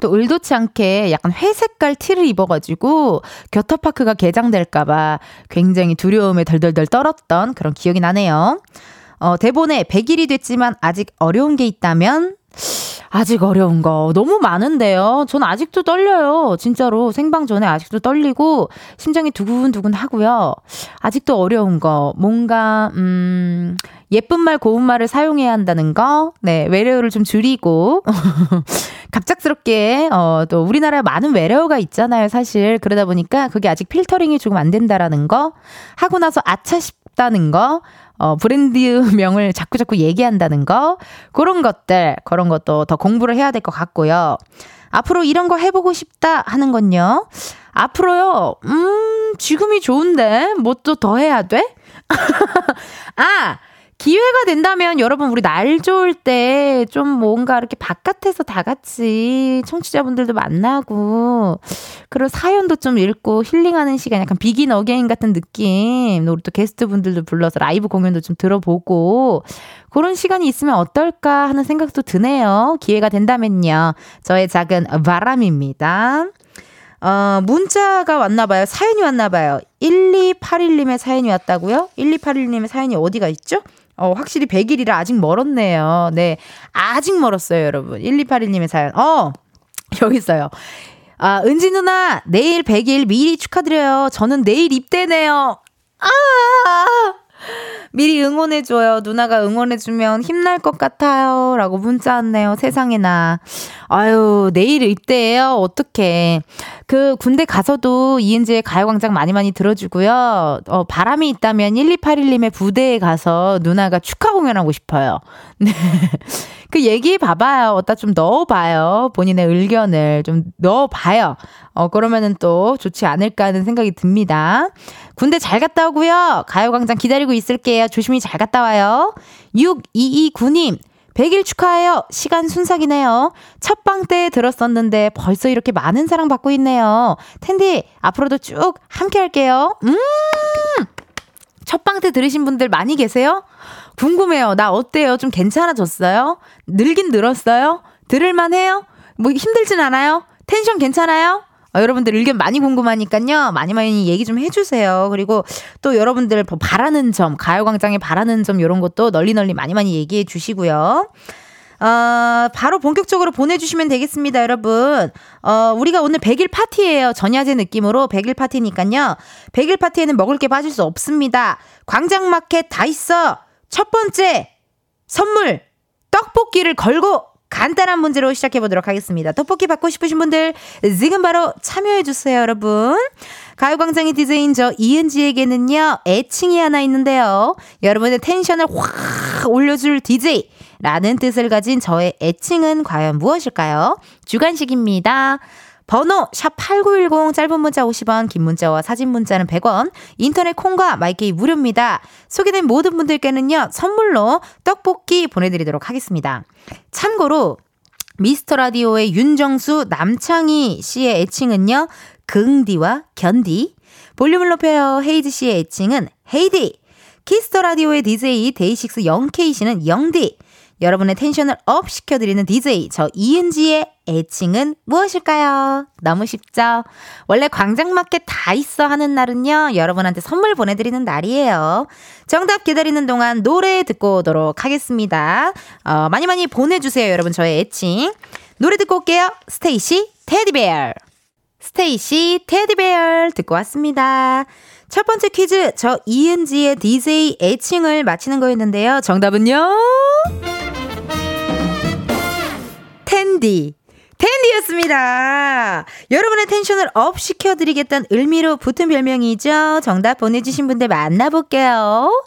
또 의도치 않게 약간 회색깔 티를 입어가지고 겨터파크가 개장될까봐 굉장히 두려움에 덜덜덜 떨었던 그런 기억이 나네요. 어, 대본에 100일이 됐지만 아직 어려운 게 있다면 아직 어려운 거 너무 많은데요. 전 아직도 떨려요. 진짜로 생방 전에 아직도 떨리고 심장이 두근두근 하고요. 아직도 어려운 거 뭔가 음 예쁜 말 고운 말을 사용해야 한다는 거. 네, 외래어를 좀 줄이고 갑작스럽게 어 또 우리나라에 많은 외래어가 있잖아요, 사실. 그러다 보니까 그게 아직 필터링이 조금 안 된다라는 거. 하고 나서 아차 싶다는 거. 어, 브랜드명을 자꾸 자꾸 얘기한다는 거, 그런 것들, 그런 것도 더 공부를 해야 될 것 같고요. 앞으로 이런 거 해보고 싶다 하는 건요. 앞으로요, 음, 지금이 좋은데, 뭐 또 더 해야 돼? 아! 기회가 된다면 여러분 우리 날 좋을 때 좀 뭔가 이렇게 바깥에서 다 같이 청취자분들도 만나고 그런 사연도 좀 읽고 힐링하는 시간 약간 Begin Again 같은 느낌 우리 또 게스트분들도 불러서 라이브 공연도 좀 들어보고 그런 시간이 있으면 어떨까 하는 생각도 드네요. 기회가 된다면요. 저의 작은 바람입니다. 어, 문자가 왔나봐요. 사연이 왔나봐요. 1281님의 사연이 왔다고요? 1281님의 사연이 어디가 있죠? 어, 확실히 100일이라 아직 멀었네요. 네. 아직 멀었어요, 여러분. 1281님의 사연. 어, 여기 있어요. 아, 은지 누나, 내일 100일 미리 축하드려요. 저는 내일 입대네요. 아! 미리 응원해줘요. 누나가 응원해주면 힘날 것 같아요. 라고 문자 왔네요. 세상에나. 아유, 내일 입대예요. 어떡해. 그 군대 가서도 이은지의 가요광장 많이 많이 들어주고요. 어, 바람이 있다면 1281님의 부대에 가서 누나가 축하 공연하고 싶어요. 네. 그 얘기 봐봐요. 어디다 좀 넣어봐요. 본인의 의견을 좀 넣어봐요. 어, 그러면은 또 좋지 않을까 하는 생각이 듭니다. 군대 잘 갔다 오고요. 가요광장 기다리고 있을게요. 조심히 잘 갔다 와요. 6229님. 100일 축하해요. 시간 순삭이네요. 첫 방 때 들었었는데 벌써 이렇게 많은 사랑 받고 있네요. 텐디, 앞으로도 쭉 함께 할게요. 음! 첫 방 때 들으신 분들 많이 계세요? 궁금해요. 나 어때요? 좀 괜찮아졌어요? 늘긴 늘었어요? 들을만 해요? 뭐 힘들진 않아요? 텐션 괜찮아요? 어, 여러분들 의견 많이 궁금하니까요. 많이 많이 얘기 좀 해주세요. 그리고 또 여러분들 뭐 바라는 점, 가요광장에 바라는 점 이런 것도 널리 널리 많이 많이 얘기해 주시고요. 어, 바로 본격적으로 보내주시면 되겠습니다, 여러분. 어, 우리가 오늘 100일 파티예요. 전야제 느낌으로 100일 파티니까요. 100일 파티에는 먹을 게 빠질 수 없습니다. 광장마켓 다 있어. 첫 번째 선물 떡볶이를 걸고 간단한 문제로 시작해 보도록 하겠습니다. 떡볶이 받고 싶으신 분들 지금 바로 참여해 주세요, 여러분. 가요광장의 디제인 저 이은지에게는요 애칭이 하나 있는데요. 여러분의 텐션을 확 올려줄 DJ. 라는 뜻을 가진 저의 애칭은 과연 무엇일까요? 주관식입니다. 번호 샵8910 짧은 문자 50원 긴 문자와 사진 문자는 100원 인터넷 콩과 마이케이 무료입니다. 소개된 모든 분들께는요 선물로 떡볶이 보내드리도록 하겠습니다. 참고로 미스터 라디오의 윤정수 남창희 씨의 애칭은요 긍디와 견디 볼륨을 높여요 헤이즈 씨의 애칭은 헤이디 키스 더 라디오의 DJ 데이식스 영케이 씨는 영디 여러분의 텐션을 up 시켜드리는 DJ 저 이은지의 애칭은 무엇일까요? 너무 쉽죠? 원래 광장마켓 다 있어 하는 날은요, 여러분한테 선물 보내드리는 날이에요. 정답 기다리는 동안 노래 듣고 오도록 하겠습니다. 어, 많이 많이 보내주세요, 여러분. 저의 애칭. 노래 듣고 올게요. 스테이시, 테디베어. 스테이시 테디베어 듣고 왔습니다. 첫 번째 퀴즈, 저 이은지의 DJ 애칭을 맞히는 거였는데요. 정답은요? 텐디. 텐디였습니다. 여러분의 텐션을 up 시켜드리겠다는 의미로 붙은 별명이죠. 정답 보내주신 분들 만나볼게요.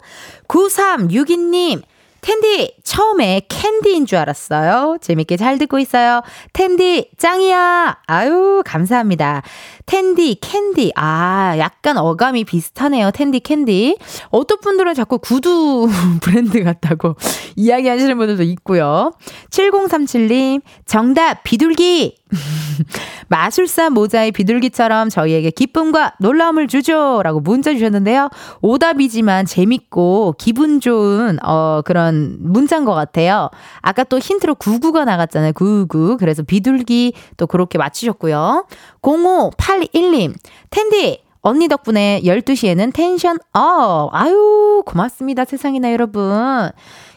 9362님. 텐디, 처음에 캔디인 줄 알았어요. 재밌게 잘 듣고 있어요. 텐디, 짱이야. 아유, 감사합니다. 텐디, 캔디. 아, 약간 어감이 비슷하네요. 텐디, 캔디. 어떤 분들은 자꾸 구두 브랜드 같다고 이야기 하시는 분들도 있고요. 7037님, 정답, 비둘기. 마술사 모자의 비둘기처럼 저희에게 기쁨과 놀라움을 주죠. 라고 문자 주셨는데요. 오답이지만 재밌고 기분 좋은, 어, 그런 문자인 것 같아요. 아까 또 힌트로 구구가 나갔잖아요. 구구. 그래서 비둘기 또 그렇게 맞추셨고요. 0581님, 텐디, 언니 덕분에 12시에는 텐션 up. 아유, 고맙습니다. 세상이나 여러분.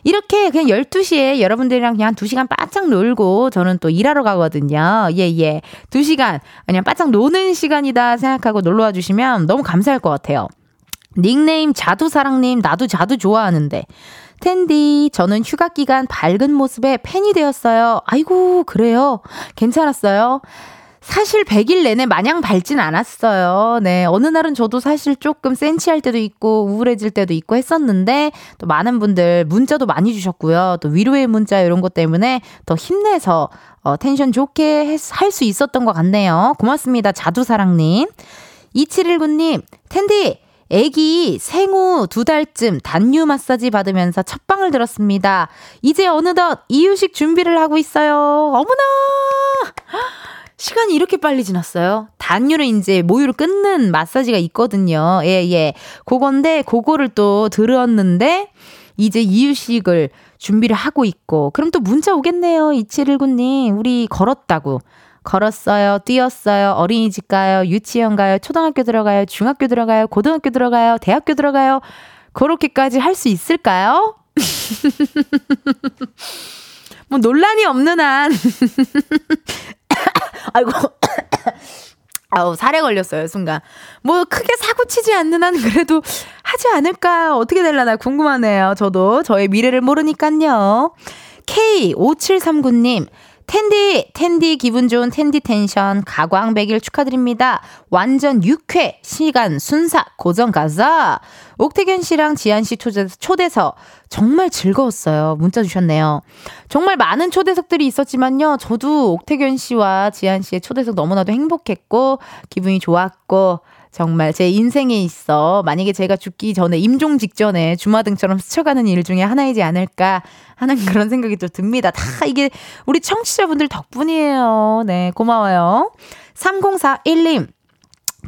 이렇게 그냥 12시에 여러분들이랑 그냥 2시간 바짝 놀고 저는 또 일하러 가거든요. 예, 예. 2시간 그냥 바짝 노는 시간이다 생각하고 놀러 와 주시면 너무 감사할 것 같아요. 닉네임 자두사랑님, 나도 자두 좋아하는데. 텐디, 저는 휴가 기간 밝은 모습에 팬이 되었어요. 아이고, 그래요? 괜찮았어요? 사실 100일 내내 마냥 밝진 않았어요. 네. 어느 날은 저도 사실 조금 센치할 때도 있고 우울해질 때도 있고 했었는데 또 많은 분들 문자도 많이 주셨고요. 또 위로의 문자 이런 것 때문에 더 힘내서 어, 텐션 좋게 할 수 있었던 것 같네요. 고맙습니다. 자두사랑님. 2719님, 텐디, 애기 생후 두 달쯤 단유 마사지 받으면서 첫 방을 들었습니다. 이제 어느덧 이유식 준비를 하고 있어요. 어머나! 시간이 이렇게 빨리 지났어요. 단유를 이제 모유를 끊는 마사지가 있거든요. 예, 예. 그건데, 그거를 또 들었는데, 이제 이유식을 준비를 하고 있고, 그럼 또 문자 오겠네요. 2719님. 우리 걸었다고. 걸었어요. 뛰었어요. 어린이집 가요. 유치원 가요. 초등학교 들어가요. 중학교 들어가요. 고등학교 들어가요. 대학교 들어가요. 그렇게까지 할 수 있을까요? 뭐 논란이 없는 한 아이고. 아우, 살에 걸렸어요, 순간. 뭐, 크게 사고 치지 않는 한 그래도 하지 않을까? 어떻게 될라나 궁금하네요. 저도 저의 미래를 모르니깐요. K5739님, 텐디, 텐디 기분 좋은 텐디 텐션 가광 100일 축하드립니다. 완전 6회 시간 순삭 고정 가자. 옥태견 씨랑 지한 씨 초대, 초대석 정말 즐거웠어요. 문자 주셨네요. 정말 많은 초대석들이 있었지만요. 저도 옥태견 씨와 지한 씨의 초대석 너무나도 행복했고 기분이 좋았고 정말 제 인생에 있어 만약에 제가 죽기 전에 임종 직전에 주마등처럼 스쳐가는 일 중에 하나이지 않을까 하는 그런 생각이 또 듭니다. 다 이게 우리 청취자분들 덕분이에요. 네, 고마워요. 3041님.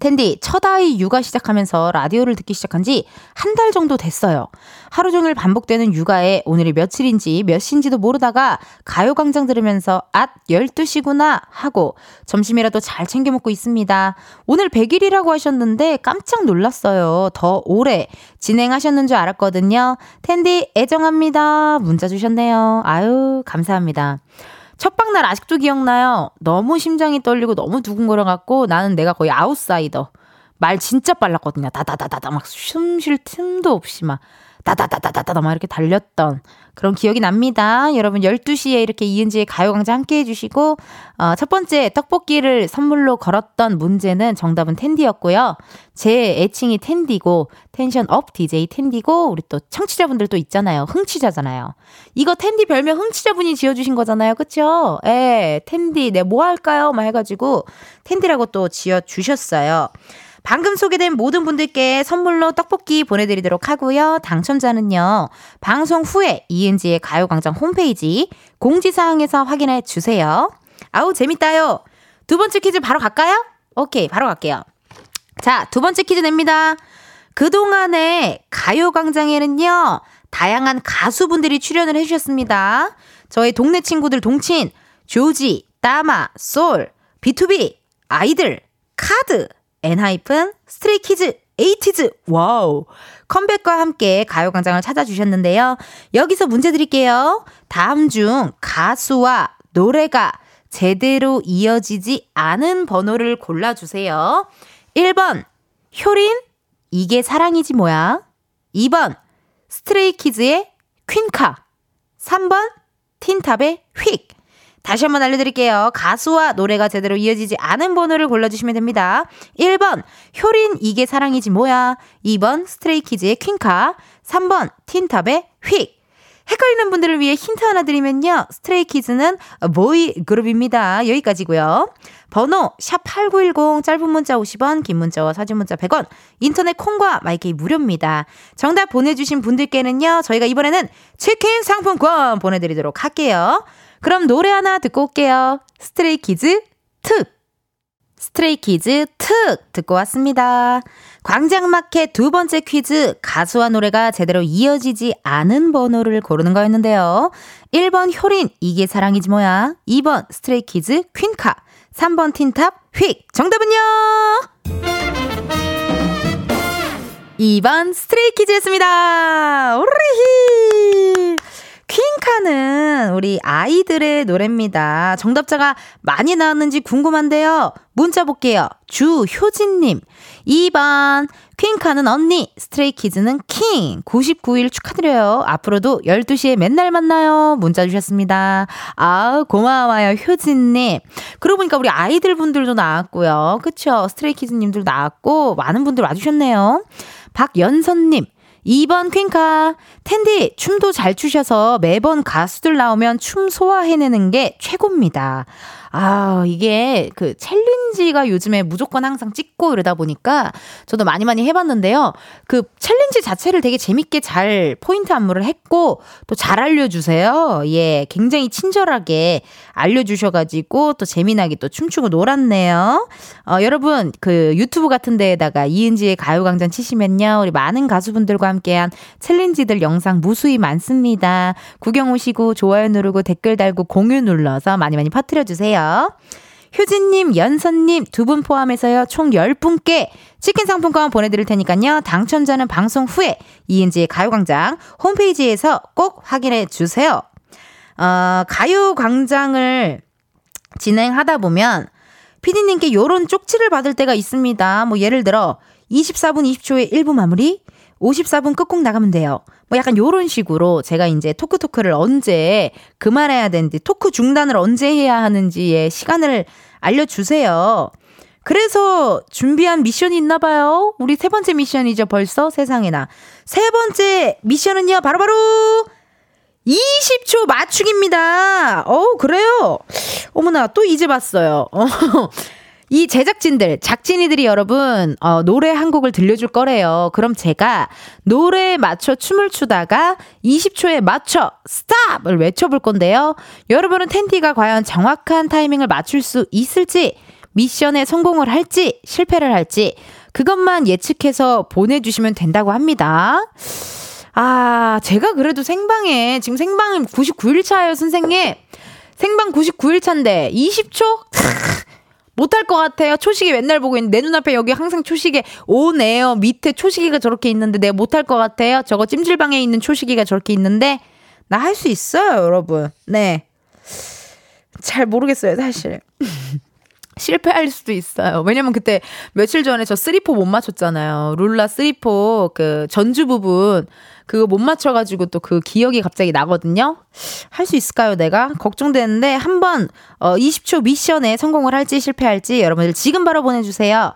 텐디, 첫 아이 육아 시작하면서 라디오를 듣기 시작한 지 한 달 정도 됐어요. 하루 종일 반복되는 육아에 오늘이 며칠인지 몇 시인지도 모르다가 가요광장 들으면서 앗 12시구나 하고 점심이라도 잘 챙겨 먹고 있습니다. 오늘 100일이라고 하셨는데 깜짝 놀랐어요. 더 오래 진행하셨는 줄 알았거든요. 텐디, 애정합니다. 문자 주셨네요. 아유, 감사합니다. 첫방날 아직도 기억나요. 너무 심장이 떨리고 너무 두근거려갖고 나는 내가 거의 아웃사이더. 말 진짜 빨랐거든요. 다다다다다 막 숨 쉴 틈도 없이 막 다다다다다다 막 이렇게 달렸던 그런 기억이 납니다. 여러분 12시에 이렇게 이은지의 가요광장 함께 해주시고 어, 첫 번째 떡볶이를 선물로 걸었던 문제는 정답은 텐디였고요. 제 애칭이 텐디고 텐션 up DJ 텐디고 우리 또 청취자분들도 있잖아요. 흥취자잖아요. 이거 텐디 별명 흥취자분이 지어주신 거잖아요. 그쵸? 예, 텐디 네뭐 할까요? 막 해가지고 텐디라고 또 지어주셨어요. 방금 소개된 모든 분들께 선물로 떡볶이 보내드리도록 하고요. 당첨자는요. 방송 후에 이은지의 가요광장 홈페이지 공지사항에서 확인해 주세요. 아우 재밌다요. 두 번째 퀴즈 바로 갈까요? 오케이 바로 갈게요. 자, 두 번째 퀴즈 냅니다. 그동안에 가요광장에는요, 다양한 가수분들이 출연을 해주셨습니다. 저의 동네 친구들 동친, 조지, 따마, 솔, B2B, 아이들, 카드, 엔하이픈, 스트레이키즈, 에이티즈, 와우. 컴백과 함께 가요광장을 찾아주셨는데요. 여기서 문제 드릴게요. 다음 중 가수와 노래가 제대로 이어지지 않은 번호를 골라주세요. 1번, 효린, 이게 사랑이지 뭐야. 2번, 스트레이키즈의 퀸카. 3번, 틴탑의 휙. 다시 한번 알려드릴게요. 가수와 노래가 제대로 이어지지 않은 번호를 골라주시면 됩니다. 1번, 효린, 이게 사랑이지 뭐야. 2번, 스트레이키즈의 퀸카. 3번, 틴탑의 휙. 헷갈리는 분들을 위해 힌트 하나 드리면요. 스트레이키즈는 보이 그룹입니다. 여기까지고요. 번호 샵8910 짧은 문자 50원 긴 문자와 사진 문자 100원 인터넷 콩과 마이케이 무료입니다. 정답 보내주신 분들께는요. 저희가 이번에는 치킨 상품권 보내드리도록 할게요. 그럼 노래 하나 듣고 올게요. 스트레이키즈 특 스트레이키즈 특 듣고 왔습니다. 광장마켓 두 번째 퀴즈 가수와 노래가 제대로 이어지지 않은 번호를 고르는 거였는데요. 1번 효린 이게 사랑이지 뭐야. 2번 스트레이키즈 퀸카 3번 틴탑 휙 정답은요? 2번 스트레이키즈였습니다. 오르히 퀸카는 우리 아이들의 노래입니다. 정답자가 많이 나왔는지 궁금한데요. 문자 볼게요. 주효진님. 2번. 퀸카는 언니, 스트레이키즈는 킹. 99일 축하드려요. 앞으로도 12시에 맨날 만나요. 문자 주셨습니다. 아 고마워요. 효진님. 그러고 보니까 우리 아이들 분들도 나왔고요. 그쵸? 스트레이키즈님들 나왔고, 많은 분들 와주셨네요. 박연선님. 2번 퀸카. 텐디, 춤도 잘 추셔서 매번 가수들 나오면 춤 소화해내는 게 최고입니다. 아, 이게 그 챌린지가 요즘에 무조건 항상 찍고 이러다 보니까 저도 많이 많이 해봤는데요. 그 챌린지 자체를 되게 재밌게 잘 포인트 안무를 했고 또 잘 알려주세요. 예, 굉장히 친절하게 알려주셔가지고 또 재미나게 또 춤추고 놀았네요. 어, 여러분, 그 유튜브 같은 데에다가 이은지의 가요광장 치시면요. 우리 많은 가수분들과 함께한 챌린지들 영상 무수히 많습니다. 구경 오시고 좋아요 누르고 댓글 달고 공유 눌러서 많이 많이 퍼뜨려주세요. 주세요. 효진님, 연선님 두 분 포함해서요, 총 10분께 치킨 상품권 보내드릴 테니까요, 당첨자는 방송 후에 이은지의 가요광장 홈페이지에서 꼭 확인해 주세요. 어, 가요광장을 진행하다 보면, 피디님께 요런 쪽지를 받을 때가 있습니다. 뭐, 예를 들어, 24분 20초에 1부 마무리, 54분 끝곡 나가면 돼요. 뭐 약간 요런 식으로 제가 이제 토크 토크를 언제 그만해야 되는지, 토크 중단을 언제 해야 하는지의 시간을 알려주세요. 그래서 준비한 미션이 있나 봐요. 우리 세 번째 미션이죠, 벌써 세상에나. 세 번째 미션은요, 바로바로 20초 맞추기입니다. 어 그래요? 어머나, 또 이제 봤어요. 어. 이 제작진들, 작진이들이 여러분, 어, 노래 한 곡을 들려줄 거래요. 그럼 제가 노래에 맞춰 춤을 추다가 20초에 맞춰 스탑을 외쳐볼 건데요. 여러분은 텐디가 과연 정확한 타이밍을 맞출 수 있을지, 미션에 성공을 할지, 실패를 할지, 그것만 예측해서 보내주시면 된다고 합니다. 아, 제가 그래도 생방에, 지금 생방 99일 차예요, 선생님. 생방 99일 차인데, 20초? 못할 것 같아요. 초식이 맨날 보고 있는데 내 눈앞에 여기 항상 초식에 오네요. 밑에 초식이가 저렇게 있는데 내가 못할 것 같아요. 저거 찜질방에 있는 초식이가 저렇게 있는데 나 할 수 있어요, 여러분. 네. 잘 모르겠어요, 사실. 실패할 수도 있어요. 왜냐면 그때 며칠 전에 저 쓰리포 못 맞췄잖아요. 룰라 쓰리포 그 전주 부분 그거 못 맞춰가지고 또 그 기억이 갑자기 나거든요. 할 수 있을까요, 내가? 걱정되는데 한번 어, 20초 미션에 성공을 할지 실패할지 여러분들 지금 바로 보내주세요.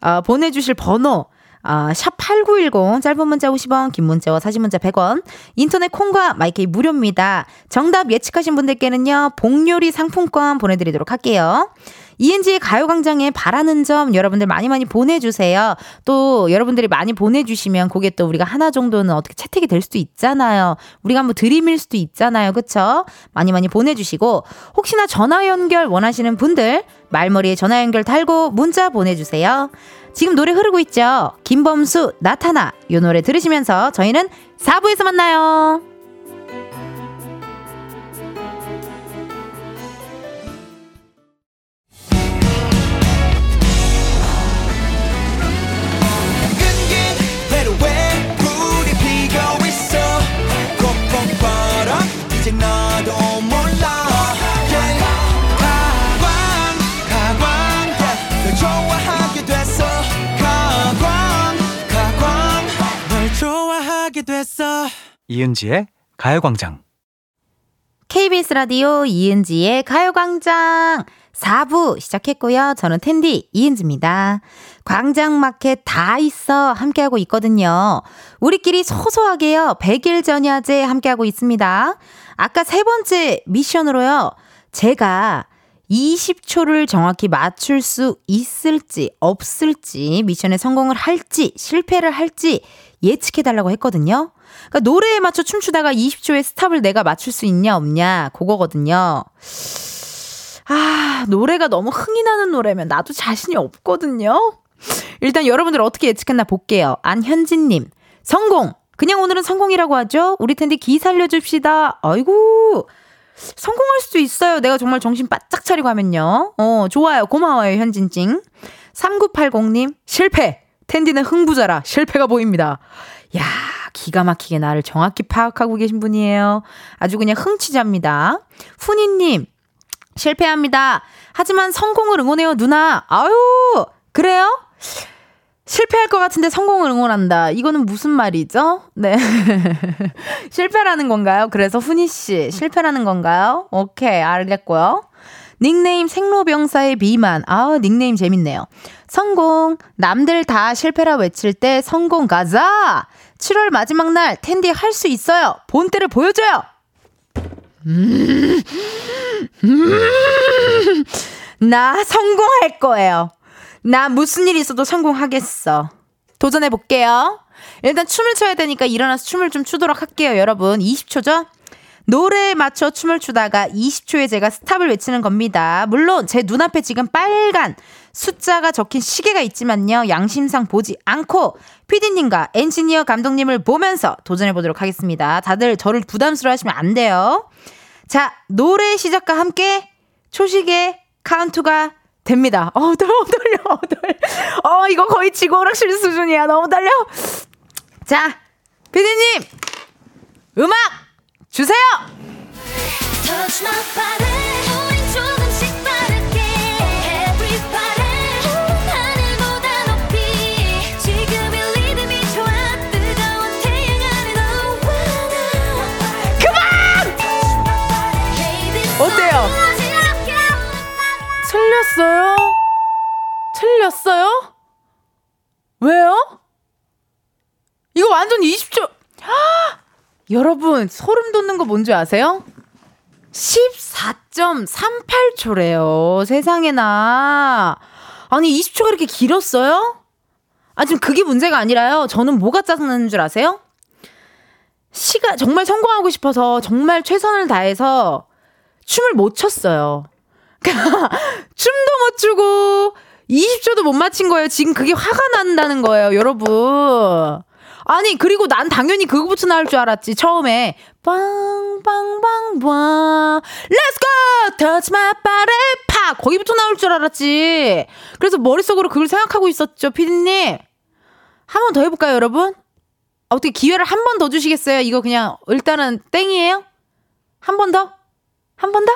어, 보내주실 번호 아, 샵8910 짧은 문자 50원, 긴 문자와 사진 문자 100원. 인터넷 콩과 마이케이 무료입니다. 정답 예측하신 분들께는요. 복요리 상품권 보내 드리도록 할게요. ENG의 가요광장에 바라는 점 여러분들 많이 많이 보내주세요. 또 여러분들이 많이 보내주시면 그게 또 우리가 하나 정도는 어떻게 채택이 될 수도 있잖아요. 우리가 한번 드림일 수도 있잖아요. 그쵸? 많이 많이 보내주시고 혹시나 전화 연결 원하시는 분들 말머리에 전화 연결 달고 문자 보내주세요. 지금 노래 흐르고 있죠? 김범수 나타나 이 노래 들으시면서 저희는 4부에서 만나요. 이은지의 가요광장. KBS 라디오 이은지의 가요광장 4부 시작했고요. 저는 텐디 이은지입니다. 광장마켓 다 있어 함께하고 있거든요. 우리끼리 소소하게요. 100일 전야제 함께하고 있습니다. 아까 세 번째 미션으로요. 제가 20초를 정확히 맞출 수 있을지 없을지 미션에 성공을 할지 실패를 할지 예측해달라고 했거든요. 그러니까 노래에 맞춰 춤추다가 20초의 스탑을 내가 맞출 수 있냐 없냐 그거거든요. 아 노래가 너무 흥이 나는 노래면 나도 자신이 없거든요. 일단 여러분들 어떻게 예측했나 볼게요. 안현진님 성공. 그냥 오늘은 성공이라고 하죠. 우리 텐데 기 살려줍시다. 아이고 성공할 수도 있어요. 내가 정말 정신 바짝 차리고 하면요. 어, 좋아요. 고마워요, 현진찡. 3980님, 실패! 텐디는 흥부자라 실패가 보입니다. 야 기가 막히게 나를 정확히 파악하고 계신 분이에요. 아주 그냥 흥치자입니다. 훈이님, 실패합니다. 하지만 성공을 응원해요, 누나. 아유, 그래요? 실패할 것 같은데 성공을 응원한다. 이거는 무슨 말이죠? 네. 실패라는 건가요? 그래서 훈이 씨, 실패라는 건가요? 오케이, 알겠고요. 닉네임 생로병사의 비만. 아, 닉네임 재밌네요. 성공. 남들 다 실패라 외칠 때 성공 가자. 7월 마지막 날 텐디 할 수 있어요. 본때를 보여줘요. 음, 음, 나 성공할 거예요. 나 무슨 일 있어도 성공하겠어. 도전해 볼게요. 일단 춤을 춰야 되니까 일어나서 춤을 좀 추도록 할게요, 여러분. 20초죠? 노래에 맞춰 춤을 추다가 20초에 제가 스탑을 외치는 겁니다. 물론 제 눈앞에 지금 빨간 숫자가 적힌 시계가 있지만요. 양심상 보지 않고 피디님과 엔지니어 감독님을 보면서 도전해 보도록 하겠습니다. 다들 저를 부담스러워 하시면 안 돼요. 자, 노래 시작과 함께 초식의 카운트가 됩니다. 어, 떨려, 떨려, 떨려. 어, 이거 거의 지구 오락실 수준이야. 너무 떨려. 자, 피디님, 음악 주세요! 틀렸어요? 틀렸어요? 왜요? 이거 완전 20초. 여러분, 소름 돋는 거 뭔지 아세요? 14.38초래요. 세상에나. 아니, 20초가 이렇게 길었어요? 아, 지금 그게 문제가 아니라요. 저는 뭐가 짜증나는 줄 아세요? 시가 정말 성공하고 싶어서 정말 최선을 다해서 춤을 못 췄어요. 춤도 못 추고 20초도 못 맞힌 거예요. 지금 그게 화가 난다는 거예요, 여러분. 아니, 그리고 난 당연히 그거부터 나올 줄 알았지. 처음에 빵빵빵빵 Let's go! Touch my body 팍 거기부터 나올 줄 알았지. 그래서 머릿속으로 그걸 생각하고 있었죠, 피디님. 한 번 더 해볼까요, 여러분? 어떻게 기회를 한 번 더 주시겠어요? 이거 그냥 일단은 땡이에요? 한 번 더? 한 번 더?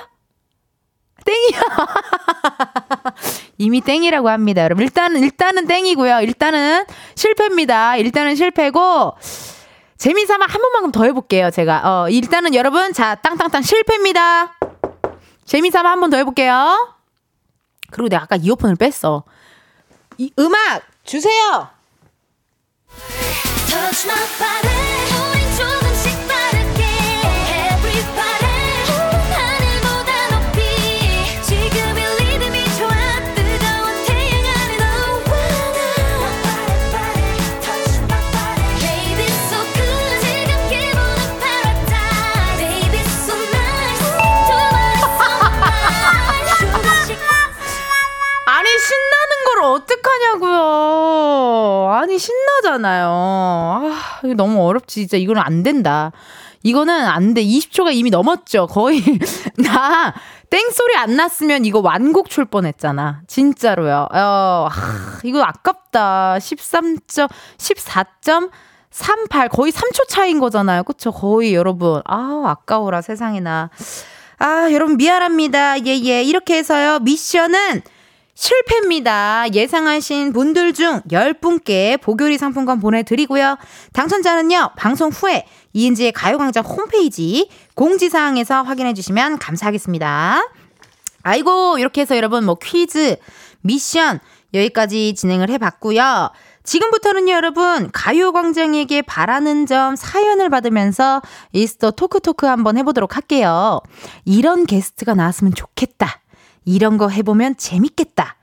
땡이야. 이미 땡이라고 합니다. 여러분. 일단은, 일단은 땡이고요. 일단은 실패입니다. 일단은 실패고, 재미삼아 한 번만큼 더 해볼게요. 제가. 어, 일단은 여러분, 자, 땅땅땅 실패입니다. 재미삼아 한 번 더 해볼게요. 그리고 내가 아까 이어폰을 뺐어. 이 음악 주세요! 아니, 신나잖아요. 아, 이거 너무 어렵지. 진짜 이거는 안 된다. 이거는 안 돼. 20초가 이미 넘었죠. 거의. 나, 땡소리 안 났으면 이거 완곡 출 뻔했잖아. 진짜로요. 어, 아, 이거 아깝다. 13점, 14.38. 거의 3초 차인 거잖아요. 그쵸? 거의 여러분. 아, 아까워라 세상에나. 아, 여러분 미안합니다. 예, 예. 이렇게 해서요. 미션은 실패입니다. 예상하신 분들 중 10분께 보교리 상품권 보내드리고요. 당첨자는요, 방송 후에 이은지의 가요광장 홈페이지 공지사항에서 확인해 주시면 감사하겠습니다. 아이고, 이렇게 해서 여러분 뭐 퀴즈, 미션, 여기까지 진행을 해봤고요. 지금부터는요, 여러분, 가요광장에게 바라는 점 사연을 받으면서 이스터 토크토크 한번 해보도록 할게요. 이런 게스트가 나왔으면 좋겠다. 이런 거 해보면 재밌겠다.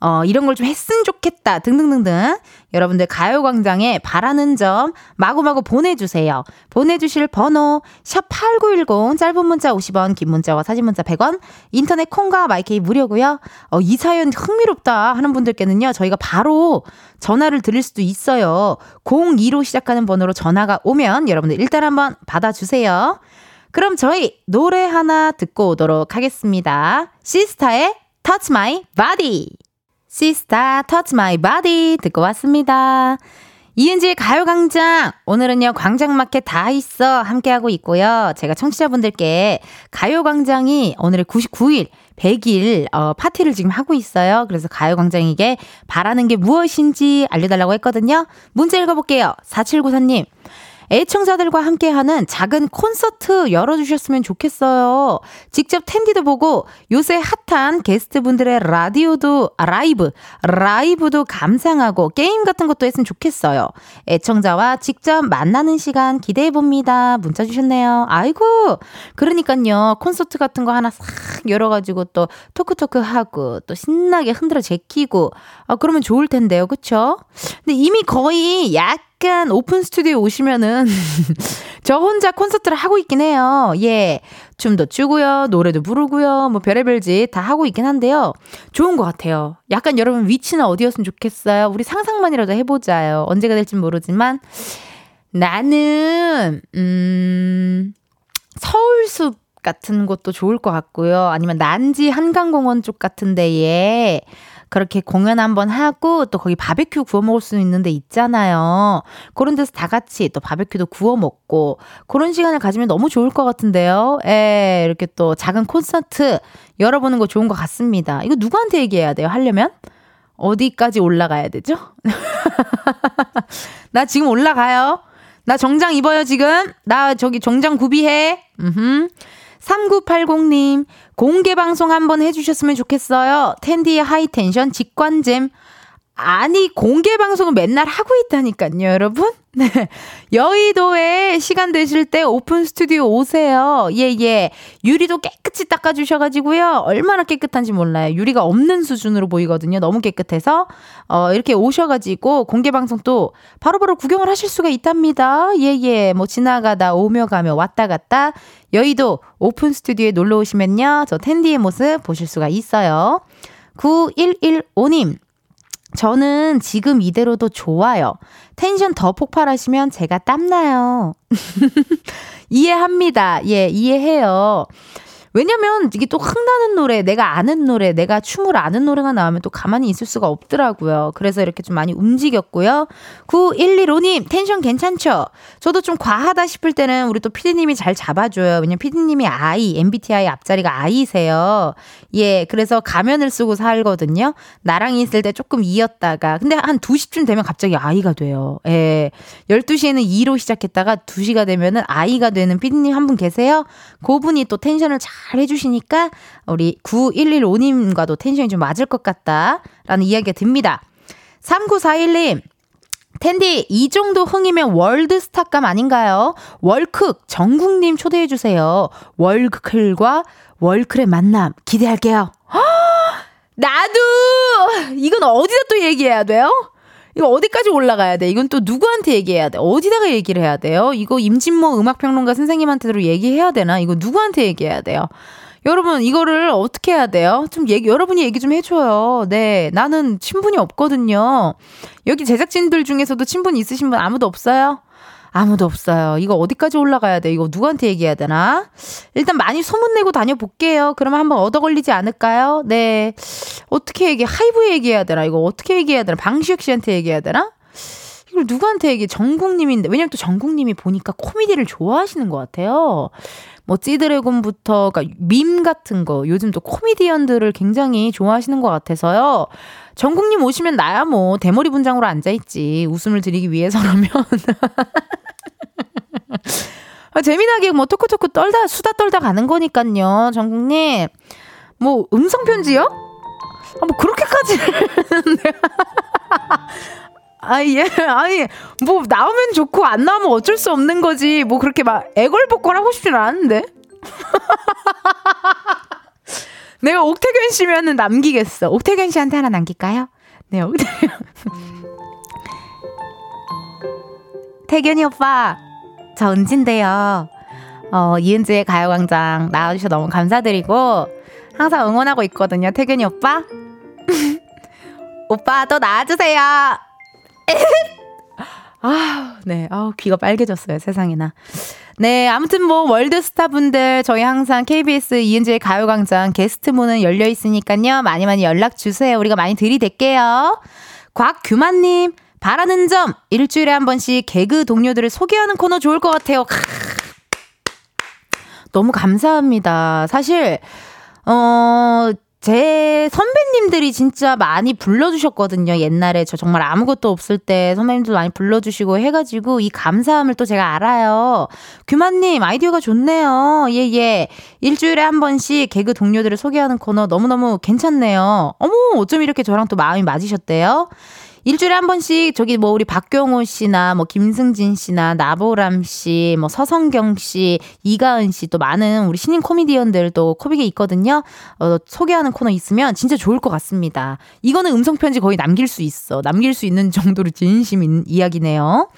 어, 이런 걸 좀 했으면 좋겠다. 등등등등. 여러분들 가요광장에 바라는 점 마구마구 보내주세요. 보내주실 번호, 샵8910, 짧은 문자 50원, 긴 문자와 사진 문자 100원, 인터넷 콩과 마이케이 무료고요 어, 이 사연 흥미롭다 하는 분들께는요, 저희가 바로 전화를 드릴 수도 있어요. 02로 시작하는 번호로 전화가 오면 여러분들 일단 한번 받아주세요. 그럼 저희 노래 하나 듣고 오도록 하겠습니다. 시스타의 Touch My Body. 시스타 Touch My Body 듣고 왔습니다. 이은지의 가요광장. 오늘은요, 광장마켓 다 있어. 함께하고 있고요. 제가 청취자분들께 가요광장이 오늘의 99일, 100일, 어, 파티를 지금 하고 있어요. 그래서 가요광장에게 바라는 게 무엇인지 알려달라고 했거든요. 문자 읽어볼게요. 4794님. 애청자들과 함께하는 작은 콘서트 열어주셨으면 좋겠어요. 직접 텐디도 보고 요새 핫한 게스트분들의 라디오도 아, 라이브 라이브도 감상하고 게임 같은 것도 했으면 좋겠어요. 애청자와 직접 만나는 시간 기대해 봅니다. 문자 주셨네요. 아이고 그러니까요 콘서트 같은 거 하나 싹 열어가지고 또 토크토크 하고 또 신나게 흔들어 제끼고 아 그러면 좋을 텐데요, 그쵸? 근데 이미 거의 약 약간 오픈 스튜디오에 오시면은 저 혼자 콘서트를 하고 있긴 해요. 예. 춤도 추고요. 노래도 부르고요. 뭐 별의별 짓 다 하고 있긴 한데요. 좋은 것 같아요. 약간 여러분 위치는 어디였으면 좋겠어요? 우리 상상만이라도 해보자요. 언제가 될진 모르지만 나는 음 서울숲 같은 곳도 좋을 것 같고요. 아니면 난지 한강공원 쪽 같은 데에 그렇게 공연 한번 하고 또 거기 바베큐 구워 먹을 수 있는 데 있잖아요. 그런 데서 다 같이 또 바베큐도 구워 먹고 그런 시간을 가지면 너무 좋을 것 같은데요. 예, 이렇게 또 작은 콘서트 열어보는 거 좋은 것 같습니다. 이거 누구한테 얘기해야 돼요? 하려면? 어디까지 올라가야 되죠? 나 지금 올라가요. 나 정장 입어요, 지금. 나 저기 정장 구비해. 음 3980님, 공개 방송 한번 해주셨으면 좋겠어요. 텐디의 하이텐션 직관잼. 아니, 공개 방송은 맨날 하고 있다니까요, 여러분. 네. 여의도에 시간 되실 때 오픈 스튜디오 오세요. 예, 예. 유리도 깨끗이 닦아주셔가지고요. 얼마나 깨끗한지 몰라요. 유리가 없는 수준으로 보이거든요. 너무 깨끗해서. 어, 이렇게 오셔가지고 공개방송 또 바로바로 구경을 하실 수가 있답니다. 예, 예. 뭐 지나가다 오며 가며 왔다 갔다 여의도 오픈 스튜디오에 놀러 오시면요. 저 텐디의 모습 보실 수가 있어요. 9115님. 저는 지금 이대로도 좋아요. 텐션 더 폭발하시면 제가 땀나요. 이해합니다. 예, 이해해요. 왜냐면 이게 또 흥나는 노래, 내가 아는 노래, 내가 춤을 아는 노래가 나오면 또 가만히 있을 수가 없더라고요. 그래서 이렇게 좀 많이 움직였고요. 9115님, 텐션 괜찮죠? 저도 좀 과하다 싶을 때는 우리 또 피디님이 잘 잡아줘요. 왜냐면 피디님이 아이, MBTI 앞자리가 아이세요. 예, 그래서 가면을 쓰고 살거든요. 나랑 있을 때 조금 이었다가, 근데 한 2시쯤 되면 갑자기 아이가 돼요. 예. 12시에는 2로 시작했다가 2시가 되면은 아이가 되는 피디님 한 분 계세요? 그분이 또 텐션을 잘잘 해주시니까 우리 9115님과도 텐션이 좀 맞을 것 같다라는 이야기가 듭니다. 3941님, 텐디, 이 정도 흥이면 월드스타감 아닌가요? 월크 정국님 초대해 주세요. 월클과 월클의 만남 기대할게요. 나도! 이건 어디다 또 얘기해야 돼요? 이거 어디까지 올라가야 돼? 이건 또 누구한테 얘기해야 돼? 어디다가 얘기를 해야 돼요? 이거 임진모 음악평론가 선생님한테도 얘기해야 되나? 이거 누구한테 얘기해야 돼요? 여러분, 이거를 어떻게 해야 돼요? 좀 얘기, 여러분이 얘기 좀 해줘요. 네. 나는 친분이 없거든요. 여기 제작진들 중에서도 친분 있으신 분 아무도 없어요? 아무도 없어요. 이거 어디까지 올라가야 돼? 이거 누구한테 얘기해야 되나? 일단 많이 소문내고 다녀볼게요. 그러면 한번 얻어 걸리지 않을까요? 네. 어떻게 얘기해? 하이브에 얘기해야 되나? 이거 어떻게 얘기해야 되나? 방시혁 씨한테 얘기해야 되나? 이걸 누구한테 얘기해? 정국님인데. 왜냐면 또 정국님이 보니까 코미디를 좋아하시는 것 같아요. 뭐 찌드래곤부터 그러니까 밈 같은 거 요즘 또 코미디언들을 굉장히 좋아하시는 것 같아서요. 전국님 오시면 나야 뭐 대머리 분장으로 앉아 있지 웃음을 드리기 위해서라면. 아, 재미나게 뭐 토크토크 떨다 수다 떨다 가는 거니까요, 전국님. 뭐 음성 편지요? 아, 뭐 그렇게까지. 아, 예. 아니, 뭐, 나오면 좋고, 안 나오면 어쩔 수 없는 거지. 뭐, 그렇게 막, 애걸복걸 하고 싶진 않은데? 내가 옥태견 씨면은 남기겠어. 옥태견 씨한테 하나 남길까요? 네, 옥태견. 태견이 오빠, 저 은진데요. 어, 이은지의 가요광장 나와주셔서 너무 감사드리고, 항상 응원하고 있거든요. 태균이 오빠. 오빠 또 나와주세요. 아, 네. 아우, 귀가 빨개졌어요. 세상에나. 네, 아무튼 뭐 월드스타 분들 저희 항상 KBS 이은지의 가요광장 게스트 문은 열려 있으니까요. 많이 많이 연락 주세요. 우리가 많이 들이댈게요. 곽규만님 바라는 점 일주일에 한 번씩 개그 동료들을 소개하는 코너 좋을 것 같아요. 너무 감사합니다. 사실 어, 제 선배님들이 진짜 많이 불러주셨거든요. 옛날에 저 정말 아무것도 없을 때 선배님들 많이 불러주시고 해가지고 이 감사함을 또 제가 알아요. 규만님 아이디어가 좋네요. 예, 예. 일주일에 한 번씩 개그 동료들을 소개하는 코너 너무너무 괜찮네요. 어머, 어쩜 이렇게 저랑 또 마음이 맞으셨대요? 일주일에 한 번씩 저기 뭐 우리 박경호 씨나 뭐 김승진 씨나 나보람 씨, 뭐 서성경 씨, 이가은 씨 또 많은 우리 신인 코미디언들도 코빅에 있거든요. 어, 소개하는 코너 있으면 진짜 좋을 것 같습니다. 이거는 음성 편지 거의 남길 수 있어. 남길 수 있는 정도로 진심인 이야기네요.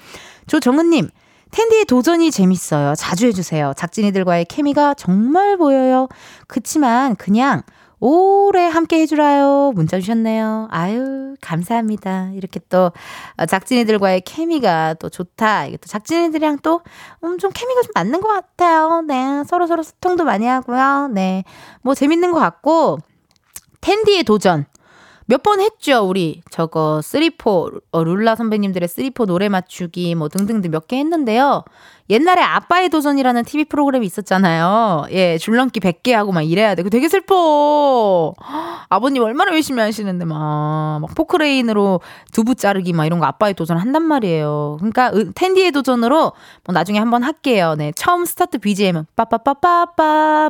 조정은님. 텐디의 도전이 재밌어요. 자주 해주세요. 작진이들과의 케미가 정말 보여요. 그치만 그냥 오래 함께 해주라요. 문자 주셨네요. 아유, 감사합니다. 이렇게 또 어, 작진이들과의 케미가 또 좋다. 이게 또 작진이들이랑 또, 음, 좀 케미가 좀 맞는 것 같아요. 네. 서로서로 소통도 많이 하고요. 네. 뭐 재밌는 것 같고, 텐디의 도전. 몇 번 했죠, 우리. 저거, three four, 어, 룰라 선배님들의 three four 노래 맞추기, 뭐 등등등 몇 개 했는데요. 옛날에 아빠의 도전이라는 TV 프로그램이 있었잖아요. 예, 줄넘기 100개 하고 막 이래야 돼. 그 되게 슬퍼. 아버님 얼마나 열심히 하시는데 막, 막 포크레인으로 두부 자르기 막 이런 거 아빠의 도전 한단 말이에요. 그러니까 텐디의 도전으로 뭐 나중에 한번 할게요. 네, 처음 스타트 BGM은 빠빠빠빠빠빠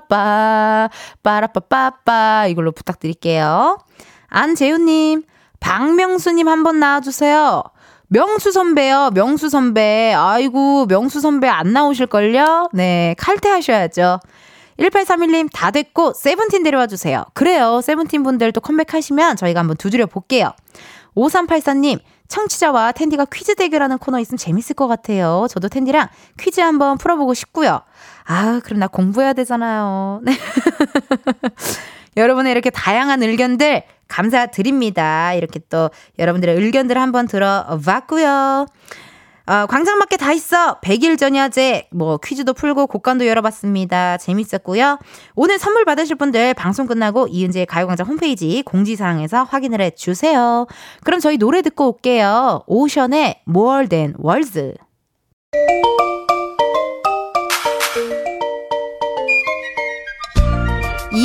빠라빠빠빠 이걸로 부탁드릴게요. 안재훈님, 박명수님 한 번 나와주세요. 명수 선배요, 명수 선배. 아이고, 명수 선배 안 나오실걸요? 네, 칼퇴하셔야죠. 1831님, 다 됐고, 세븐틴 데려와 주세요. 그래요. 세븐틴 분들 또 컴백하시면 저희가 한번 두드려 볼게요. 5384님, 청취자와 텐디가 퀴즈 대결하는 코너 있으면 재밌을 것 같아요. 저도 텐디랑 퀴즈 한번 풀어보고 싶고요. 아, 그럼 나 공부해야 되잖아요. 네. 여러분의 이렇게 다양한 의견들 감사드립니다. 이렇게 또 여러분들의 의견들을 한번 들어봤고요. 어, 광장밖에 다 있어. 100일 전야제, 뭐, 퀴즈도 풀고 곡관도 열어봤습니다. 재밌었고요. 오늘 선물 받으실 분들 방송 끝나고 이은재의 가요광장 홈페이지 공지사항에서 확인을 해 주세요. 그럼 저희 노래 듣고 올게요. 오션의 More Than Words.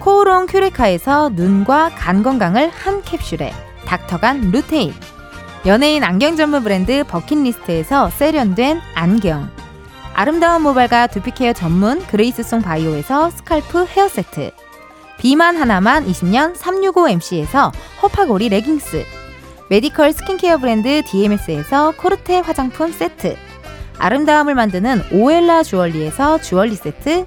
코오롱 큐레카에서 눈과 간 건강을 한 캡슐에 닥터간 루테인. 연예인 안경 전문 브랜드 버킷리스트에서 세련된 안경. 아름다운 모발과 두피케어 전문 그레이스송 바이오에서 scalp 헤어세트. 비만 하나만 20년 365MC에서 허파고리 레깅스. 메디컬 스킨케어 브랜드 DMS에서 코르테 화장품 세트. 아름다움을 만드는 오엘라 주얼리에서 주얼리 세트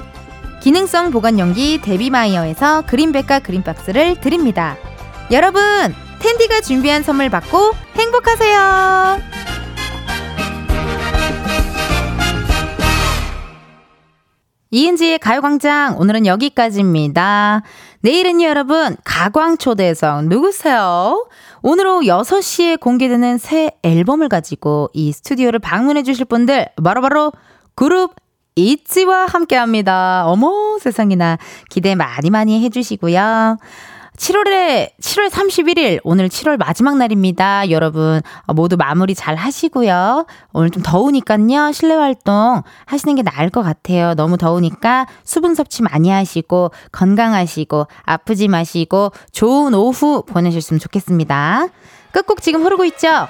기능성 보관용기 데비마이어에서 그린백과 그린박스를 드립니다. 여러분 텐디가 준비한 선물 받고 행복하세요. 이은지의 가요광장 오늘은 여기까지입니다. 내일은요 여러분 가광초대석 누구세요? 오늘 오후 6시에 공개되는 새 앨범을 가지고 이 스튜디오를 방문해 주실 분들 바로바로 그룹 이치와 함께 합니다. 어머 세상에나 기대 많이 많이 해주시고요. 7월에 7월 31일 오늘 7월 마지막 날입니다. 여러분 모두 마무리 잘 하시고요. 오늘 좀 더우니까요. 실내 활동 하시는 게 나을 것 같아요. 너무 더우니까 수분 섭취 많이 하시고 건강하시고 아프지 마시고 좋은 오후 보내셨으면 좋겠습니다. 끝곡 지금 흐르고 있죠?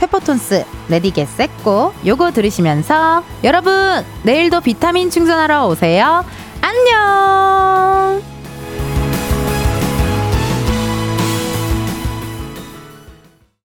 페퍼톤스 ready, get set, go 요거 들으시면서 여러분 내일도 비타민 충전하러 오세요. 안녕.